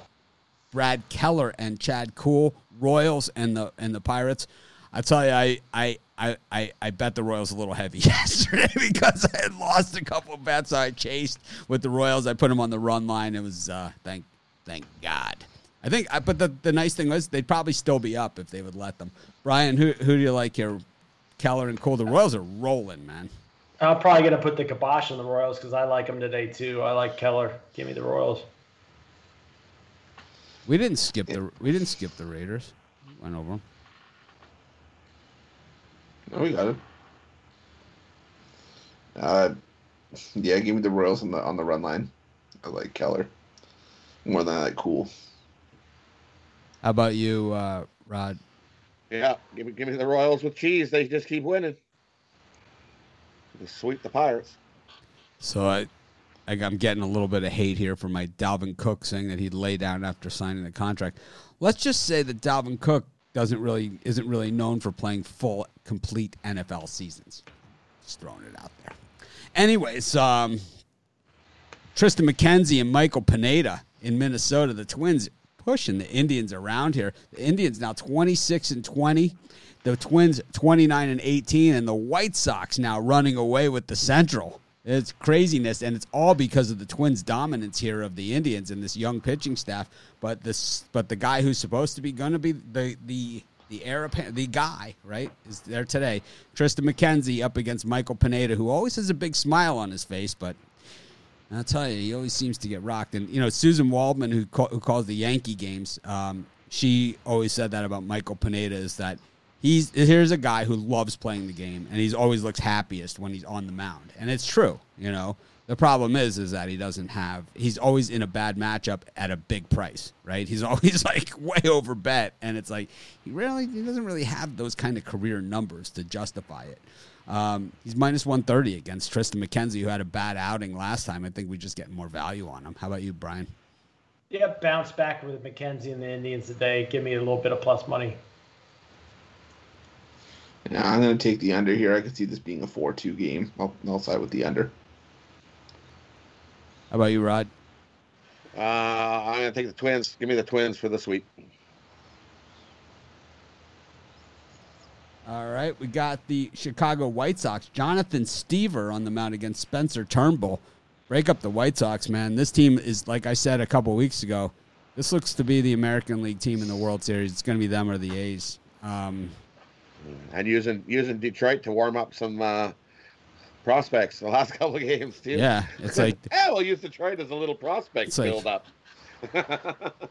Brad Keller and Chad Kuhl, Royals and the and the Pirates. I tell you, I I, I, I I bet the Royals a little heavy yesterday because I had lost a couple of bets I chased with the Royals. I put them on the run line. It was uh, thank thank God. I think, but the, the nice thing was they'd probably still be up if they would let them. Brian, who who do you like here? Keller and Kuhl. The Royals are rolling, man. I'm probably going to put the kibosh on the Royals because I like them today too. I like Keller. Give me the Royals. We didn't skip the we didn't skip the Raiders. Went over them. No, we got it. Uh, yeah, give me the Royals on the on the run line. I like Keller more than I like Kuhl. How about you, uh, Rod? Yeah. Give me, give me the Royals with cheese. They just keep winning. They sweep the Pirates. So I, I'm getting a little bit of hate here for my Dalvin Cook saying that he'd lay down after signing the contract. Let's just say that Dalvin Cook doesn't really isn't really known for playing full complete NFL seasons. Just throwing it out there. Anyways, um, Triston McKenzie and Michael Pineda in Minnesota, the Twins pushing the Indians around here. The Indians now 26 and 20. The Twins 29 and 18 and the White Sox now running away with the Central. It's craziness, and it's all because of the Twins' dominance here of the Indians and this young pitching staff. But this, but the guy who's supposed to be going to be the the the heir the guy right is there today. Triston McKenzie up against Michael Pineda, who always has a big smile on his face, but I'll tell you, he always seems to get rocked. And you know, Suzyn Waldman, who call, who calls the Yankee games, um, she always said that about Michael Pineda is that he's here's a guy who loves playing the game and he's always looks happiest when he's on the mound. And it's true you know. The problem is is that he doesn't have he's always in a bad matchup at a big price right? He's always like way over bet. And it's like he really he doesn't really have those kind of career numbers to justify it um, he's minus 130 against Triston McKenzie, who had a bad outing last time. I think we just get more value on him. How about you, Brian? Yeah, bounce back with McKenzie and the Indians today. Give me a little bit of plus money. Yeah, I'm going to take the under here. I can see this being a 4 2 game. I'll, I'll side with the under. How about you, Rod? Uh, I'm going to take the Twins. Give me the Twins for the sweep. All right, we got the Chicago White Sox. Jonathan Stiever on the mound against Spencer Turnbull. Break up the White Sox, man. This team is, like I said a couple weeks ago, this looks to be the American League team in the World Series. It's going to be them or the A's. Um, and using using Detroit to warm up some uh, prospects the last couple of games too. Yeah, it's like yeah, we'll use Detroit as a little prospect build like, up.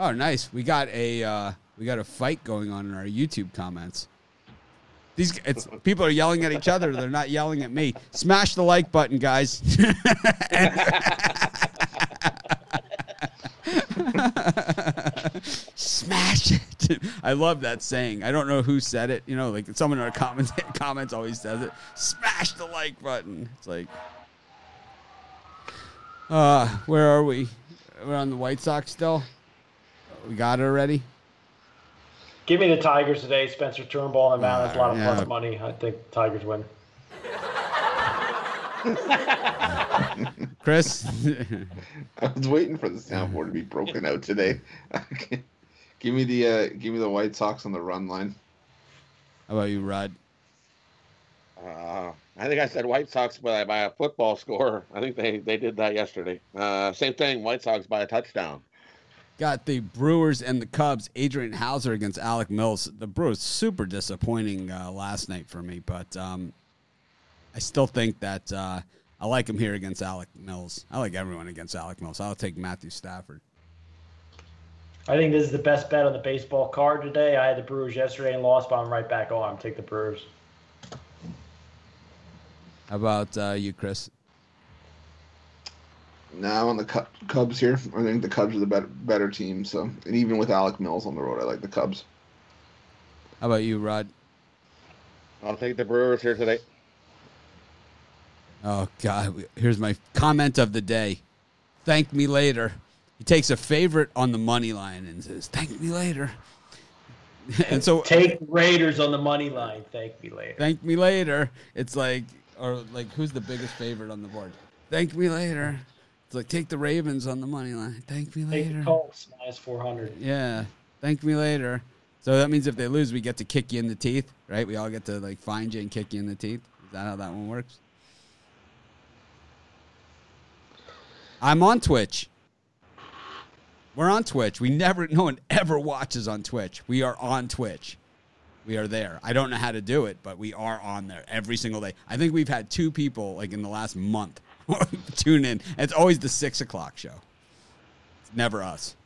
oh, nice. We got a uh, we got a fight going on in our YouTube comments. These it's people are yelling at each other. They're not yelling at me. Smash the like button, guys. Smash it. I love that saying. I don't know who said it. You know, like someone in our comments comments always says it. Smash the like button. It's like, uh, where are we? We're on the White Sox still. We got it already. Give me the Tigers today. Spencer Turnbull on the mound. That's a lot of yeah. plus money. I think Tigers win. Chris, I was waiting for the soundboard to be broken out today. give me the uh, give me the White Sox on the run line. How about you, Rod? Uh, I think I said White Sox by, by a football score. I think they, they did that yesterday. Uh, same thing, White Sox by a touchdown. Got the Brewers and the Cubs. Adrian Houser against Alec Mills. The Brewers super disappointing uh, last night for me, but um, I still think that uh, I like him here against Alec Mills. I like everyone against Alec Mills. I'll take Matthew Stafford. I think this is the best bet on the baseball card today. I had the Brewers yesterday and lost, but I'm right back on. Take the Brewers. How about uh, you, Chris? Now on the Cubs here. I think the Cubs are the better better team. So, and even with Alec Mills on the road, I like the Cubs. How about you, Rod? I'll take the Brewers here today. Oh God! Here's my comment of the day. Thank me later. He takes a favorite on the money line and says, "Thank me later." and so take Raiders on the money line. Thank me later. Thank me later. It's like, or like, who's the biggest favorite on the board? Thank me later. It's like take the Ravens on the money line. Thank me later. Take the Colts minus four hundred. Yeah. Thank me later. So that means if they lose, we get to kick you in the teeth, right? We all get to like find you and kick you in the teeth. Is that how that one works? I'm on Twitch. We're on Twitch. We never, no one ever watches on Twitch. We are on Twitch. We are there. I don't know how to do it, but we are on there every single day. I think we've had two people like in the last month tune in. It's always the six o'clock show. It's never us.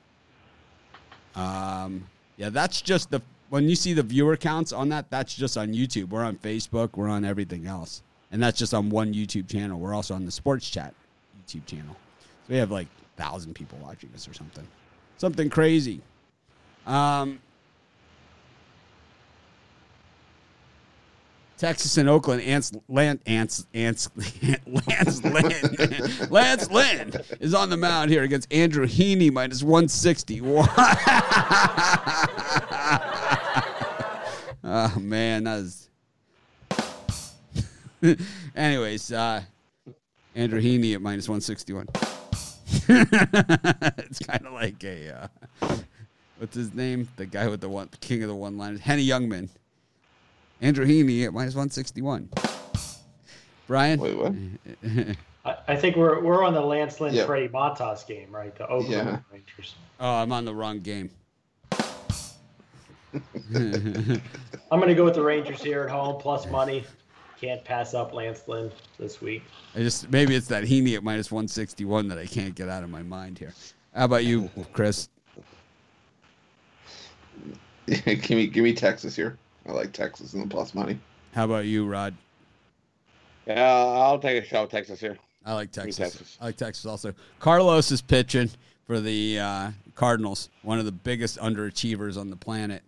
Um, yeah, that's just the when you see the viewer counts on that. That's just on YouTube. We're on Facebook. We're on everything else, and that's just on one YouTube channel. We're also on the Sports Chat YouTube channel. So we have like thousand people watching us or something, something crazy. Um, Texas and Oakland, Ants, Lance, Ants, Ants, Lance Lynn, Lance Lynn is on the mound here against Andrew Heaney minus 160. oh, man, that is. Anyways, uh, Andrew Heaney at minus 161. it's kind of like a, uh, what's his name? The guy with the one, king of the one liners, Henny Youngman. Andrew Heaney at minus 161. Brian? Wait, what? I, I think we're we're on the Lance Lynn Yeah. Freddie Montas game, right? The Oakland Yeah. Rangers. Oh, I'm on the wrong game. I'm going to go with the Rangers here at home, plus money. Can't pass up Lance Lynn this week. I just maybe it's that Heaney at minus 161 that I can't get out of my mind here. How about you, Chris? give me give me Texas here. I like Texas in the plus money. How about you, Rod? Yeah, I'll take a shot, Texas here. I like Texas. Texas. I like Texas also. Carlos is pitching for the uh, Cardinals, one of the biggest underachievers on the planet.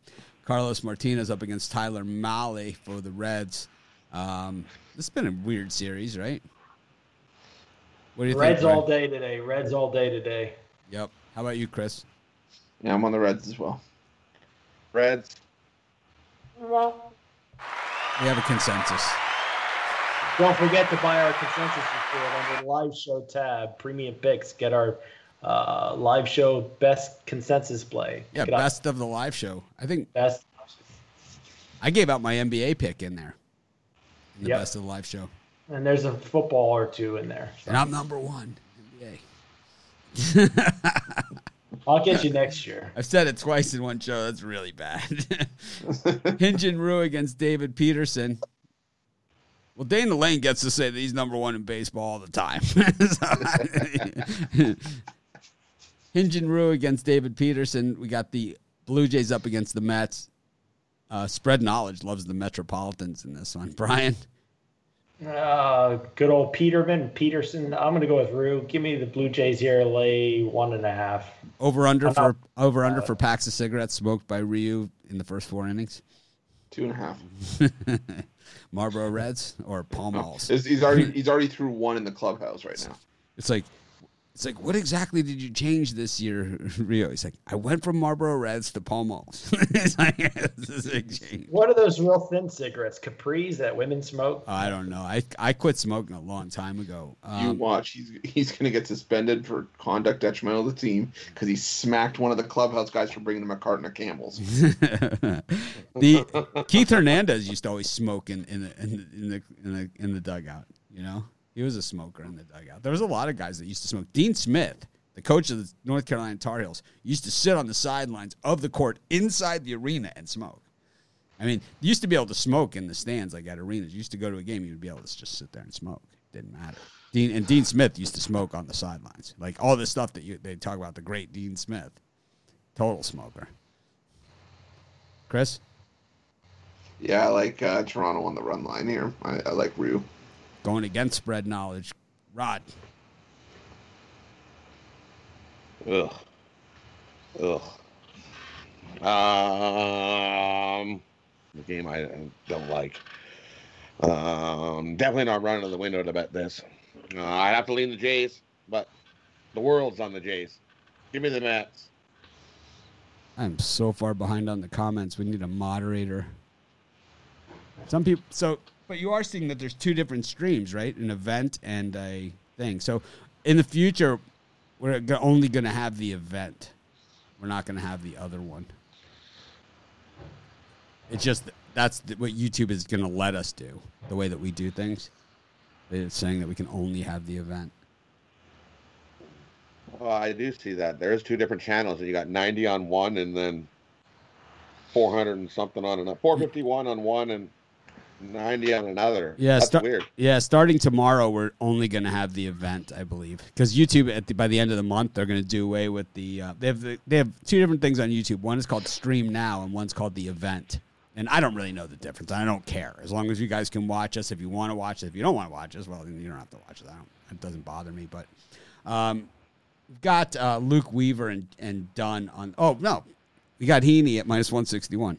Carlos Martinez up against Tyler Mahle for the Reds. Um, this has been a weird series, right? What do you Reds think? all day today. Reds all day today. Yep. How about you, Chris? Yeah, I'm on the Reds as well. Reds. We have a consensus. Don't forget to buy our consensus report under the live show tab, premium picks. Get our uh, live show best consensus play. Yeah, Get best of the live show. I think best. I gave out my NBA pick in there. In the Yep. best of the live show. And there's a football or two in there. So And I'm number one. NBA. I'll get you next year. I've said it twice in one show. That's really bad. Hyun-Jin Ryu against David Peterson. Well, Dana Lane gets to say that he's number one in baseball all the time. Hyun-Jin Ryu against David Peterson. We got the Blue Jays up against the Mets. Uh, spread knowledge loves the Metropolitans in this one. Brian, Uh, good old Peterman, Peterson. I'm going to go with Ryu. Give me the Blue Jays here, lay one and a half. over under I'm for not- over under for packs of cigarettes smoked by Ryu in the first four innings. Two and a half. Marlboro Reds or Pall Malls. He's he's already he's already through one in the clubhouse right now. It's like, it's like, what exactly did you change this year, Ryu? He's like, I went from Marlboro Reds to Pall Malls. it's like, this is a big change. What are those real thin cigarettes? Capris that women smoke? I don't know. I I quit smoking a long time ago. you Um, watch. He's he's gonna get suspended for conduct detrimental to the team because he smacked one of the clubhouse guys for bringing him a carton of Campbell's. the Keith Hernandez used to always smoke in, in the in the in the in the, in the dugout. You know, he was a smoker in the dugout. There was a lot of guys that used to smoke. Dean Smith, the coach of the North Carolina Tar Heels, used to sit on the sidelines of the court inside the arena and smoke. I mean, used to be able to smoke in the stands like at arenas. You used to go to a game, you'd be able to just sit there and smoke. Didn't matter. Dean and Dean Smith used to smoke on the sidelines, like all this stuff that you, they talk about. The great Dean Smith, total smoker. Chris. Yeah, I like uh, Toronto on the run line here. I, I like Ryu. Going against spread knowledge. Rod, Ugh. Ugh. Um, the game I don't like. Um, definitely not running to the window to bet this. Uh, I'd have to lean the Jays, but the world's on the Jays. Give me the Mets. I'm so far behind on the comments. We need a moderator. Some people, so, but you are seeing that there's two different streams, right? An event and a thing. So, in the future, we're only going to have the event. We're not going to have the other one. It's just that's what YouTube is going to let us do. The way that we do things, it's saying that we can only have the event. Oh, I do see that. There's two different channels, and you got 90 on one, and then 400 and something on another. 451 on one, and 90 on another. Yeah, that's sta- weird. Yeah, starting tomorrow, we're only going to have the event, I believe, because YouTube at the, by the end of the month they're going to do away with the. Uh, they have the, they have two different things on YouTube. One is called Stream Now, and one's called the Event. And I don't really know the difference. I don't care as long as you guys can watch us. If you want to watch it, if you don't want to watch us, well, then you don't have to watch it. I don't, it doesn't bother me. But um, we've got uh, Luke Weaver and and Dunn on. Oh no, we got Heaney at minus one sixty one.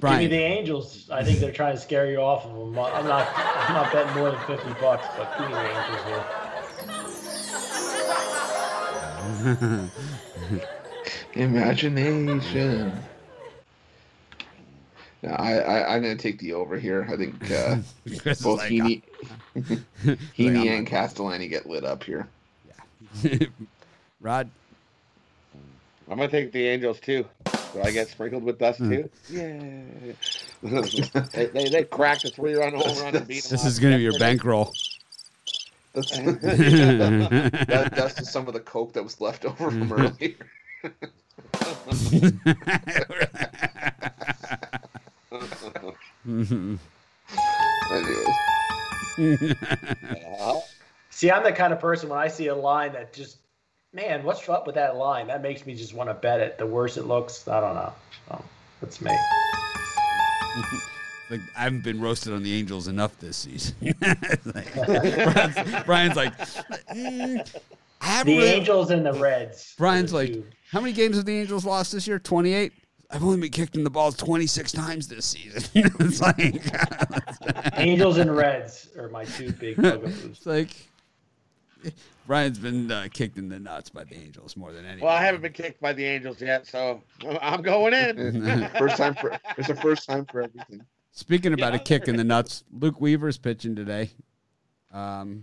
Brian. Give me the Angels. I think they're trying to scare you off of them. I'm not. I'm not betting more than fifty bucks, but give me the Angels here. Imagination. Yeah, I, I I'm gonna take the over here. I think uh, both like, Heaney, Heaney and Castellani get lit up here. Yeah. Rod. I'm gonna take the Angels too. Do I get sprinkled with dust too? Mm. Yeah. they, they, they cracked a three run home run and beat This is going to be your bankroll. That's, that, that's just some of the coke that was left over from earlier. See, I'm the kind of person when I see a line that just man, what's up with that line? That makes me just want to bet it. The worse it looks, I don't know. Oh, that's me. like I haven't been roasted on the Angels enough this season. like, Brian's, Brian's, like, mm, the really... Angels and the Reds. Brian's like, two. how many games have the Angels lost this year? Twenty eight. I've only been kicked in the balls 26 times this season. it's like Angels and Reds are my two big. It's like Brian's been uh, kicked in the nuts by the Angels more than anyone. Well, I haven't been kicked by the Angels yet, so I'm going in. first time for it's a first time for everything. Speaking about yeah, a kick in the nuts, Luke Weaver's pitching today, um,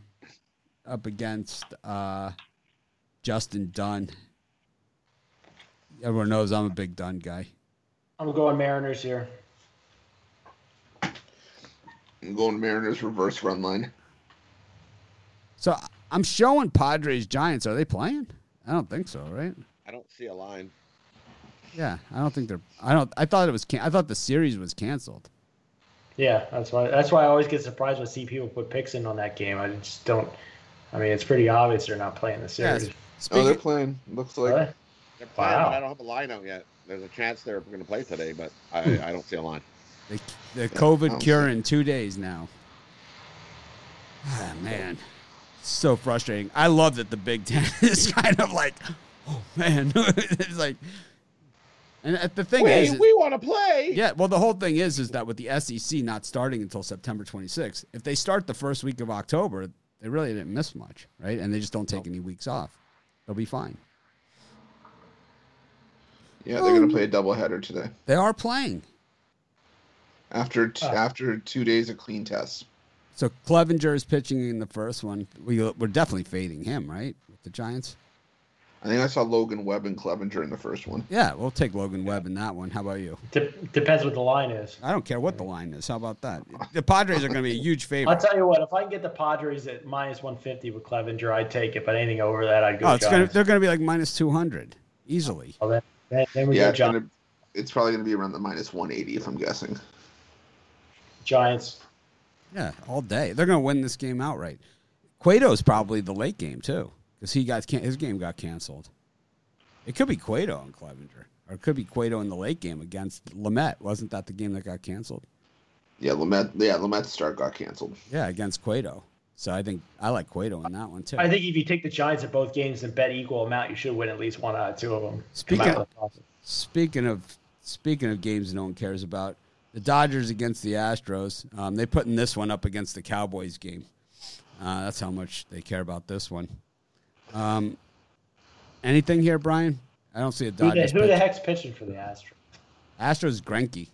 up against uh, Justin Dunn. Everyone knows I'm a big Dunn guy. I'm going Mariners here. I'm going Mariners reverse run line. So I'm showing Padres Giants. Are they playing? I don't think so, right? I don't see a line. Yeah, I don't think they're. I don't. I thought it was. Can, I thought the series was canceled. Yeah, that's why. That's why I always get surprised when I see people put picks in on that game. I just don't. I mean, it's pretty obvious they're not playing the series. Yeah, oh, they're playing. Looks like. Really? They're playing, wow. I don't have a line out yet. There's a chance they're going to play today, but I, hmm. I don't see a line. The, the COVID cure in two days now. Ah, man so frustrating. I love that the Big Ten is kind of like, oh man, it's like, and the thing Wait, is, we want to play. Yeah, well, the whole thing is, is that with the SEC not starting until September 26th, if they start the first week of October, they really didn't miss much, right? And they just don't take any weeks off. They'll be fine. Yeah, they're um, going to play a doubleheader today. They are playing after t- uh, after two days of clean tests. So Clevinger is pitching in the first one. We, we're definitely fading him, right? With the Giants. I think I saw Logan Webb and Clevinger in the first one. Yeah, we'll take Logan Webb in that one. How about you? De- depends what the line is. I don't care what the line is. How about that? The Padres are going to be a huge favorite. I'll tell you what. If I can get the Padres at minus one fifty with Clevinger, I'd take it. But anything over that, I'd go. Oh, it's gonna, they're going to be like minus two hundred easily. Oh, then, then we yeah, go it's, gonna, it's probably going to be around the minus one eighty if I'm guessing. Giants. Yeah, all day. They're going to win this game outright. Cueto's probably the late game too, because he got his game got canceled. It could be Cueto and Clevinger, or it could be Cueto in the late game against Lamet. Wasn't that the game that got canceled? Yeah, Lamet. Yeah, Lamet's start got canceled. Yeah, against Cueto. So I think I like Cueto in that one too. I think if you take the Giants at both games and bet equal amount, you should win at least one out of two of them. Speaking of, speaking of speaking of games no one cares about, the Dodgers against the Astros. Um, they putting this one up against the Cowboys game. Uh, that's how much they care about this one. Um, anything here, Brian? I don't see a Dodgers. Who the, who the heck's pitching for the Astros? Astros Greinke.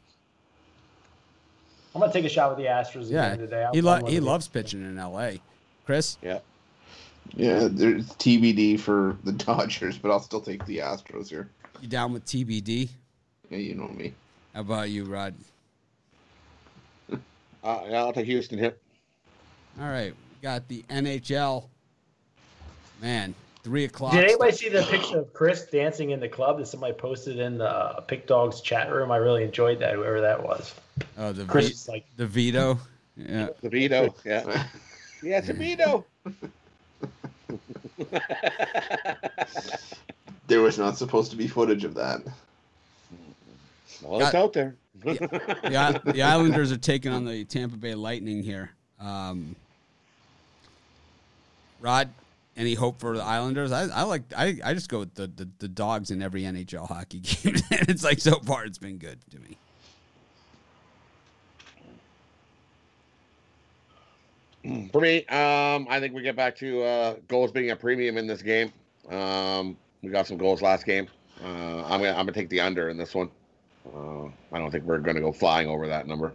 I'm gonna take a shot with the Astros yeah, today. he lo- he loves pitching in L.A. Chris. Yeah. Yeah, there's TBD for the Dodgers, but I'll still take the Astros here. You down with TBD? Yeah, you know me. How about you, Rod? Uh, I'll take Houston here. All right, got the NHL. Man, three o'clock. Did anybody see the picture of Chris dancing in the club that somebody posted in the Pick Dogs chat room? I really enjoyed that, whoever that was. Oh, the Chris v- like the Vito. Yeah, the Vito. Yeah, yeah, it's a Vito. there was not supposed to be footage of that. Well, it's out there yeah. the, the, Islanders are taking on the Tampa Bay Lightning here. Um, Rod, any hope for the Islanders? I, I like I, I just go with the, the, the dogs in every NHL hockey game. and it's like so far it's been good to me. For me, um, I think we get back to uh, goals being a premium in this game. Um, we got some goals last game. Uh, I'm gonna I'm gonna take the under in this one. Uh, I don't think we're gonna go flying over that number.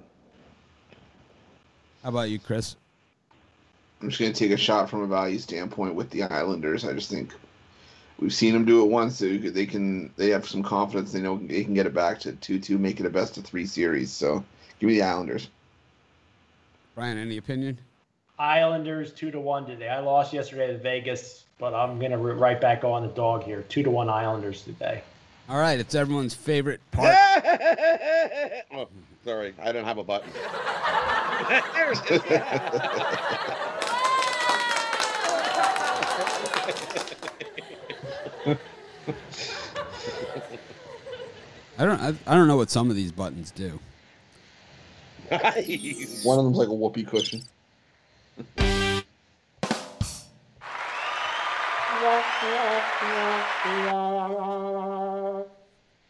How about you, Chris? I'm just going to take a shot from a value standpoint with the Islanders. I just think we've seen them do it once. They, they can they have some confidence. They know they can get it back to two two, make it a best of three series. So give me the Islanders. Brian, any opinion? Islanders two to one today. I lost yesterday to Vegas, but I'm gonna right back on the dog here. Two to one Islanders today. All right, it's everyone's favorite part. oh, sorry, I don't have a button. I don't. I, I don't know what some of these buttons do. One of them's like a whoopee cushion.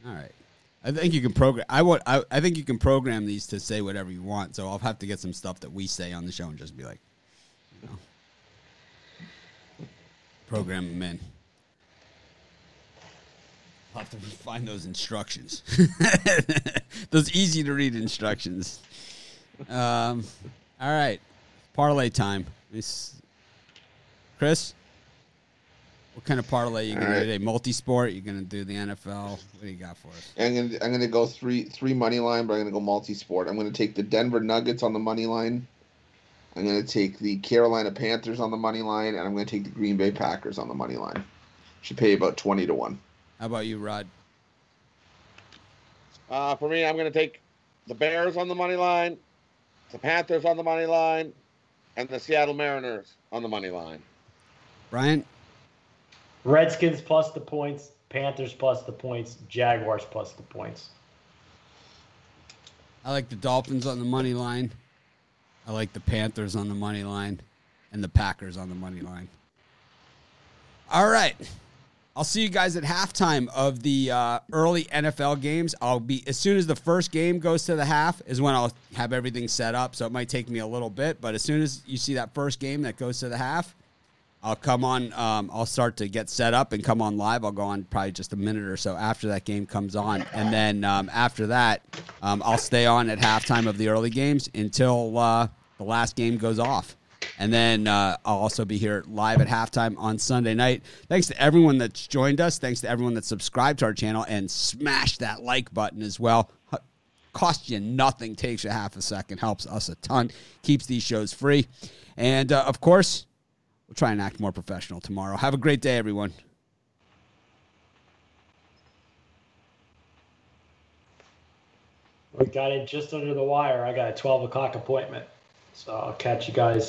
All right. I think you can program. I want. I, I think you can program these to say whatever you want. So I'll have to get some stuff that we say on the show and just be like, you know, program them in. I'll have to find those instructions. those easy to read instructions. Um, all right, parlay time. This, Chris, what kind of parlay you gonna All right. do today? Multi-sport? You gonna do the NFL? What do you got for us? I'm gonna I'm gonna go three three money line, but I'm gonna go multi sport. I'm gonna take the Denver Nuggets on the money line. I'm gonna take the Carolina Panthers on the money line, and I'm gonna take the Green Bay Packers on the money line. Should pay about twenty to one. How about you, Rod? Uh, for me, I'm going to take the Bears on the money line, the Panthers on the money line, and the Seattle Mariners on the money line. Brian? Redskins plus the points, Panthers plus the points, Jaguars plus the points. I like the Dolphins on the money line. I like the Panthers on the money line, and the Packers on the money line. All right. I'll see you guys at halftime of the uh, early NFL games. I'll be as soon as the first game goes to the half is when I'll have everything set up. So it might take me a little bit, but as soon as you see that first game that goes to the half, I'll come on. Um, I'll start to get set up and come on live. I'll go on probably just a minute or so after that game comes on, and then um, after that, um, I'll stay on at halftime of the early games until uh, the last game goes off. And then uh, I'll also be here live at halftime on Sunday night. Thanks to everyone that's joined us. Thanks to everyone that's subscribed to our channel and smash that like button as well. Costs you nothing, takes you half a second, helps us a ton, keeps these shows free. And uh, of course, we'll try and act more professional tomorrow. Have a great day, everyone. We got it just under the wire. I got a 12 o'clock appointment. So I'll catch you guys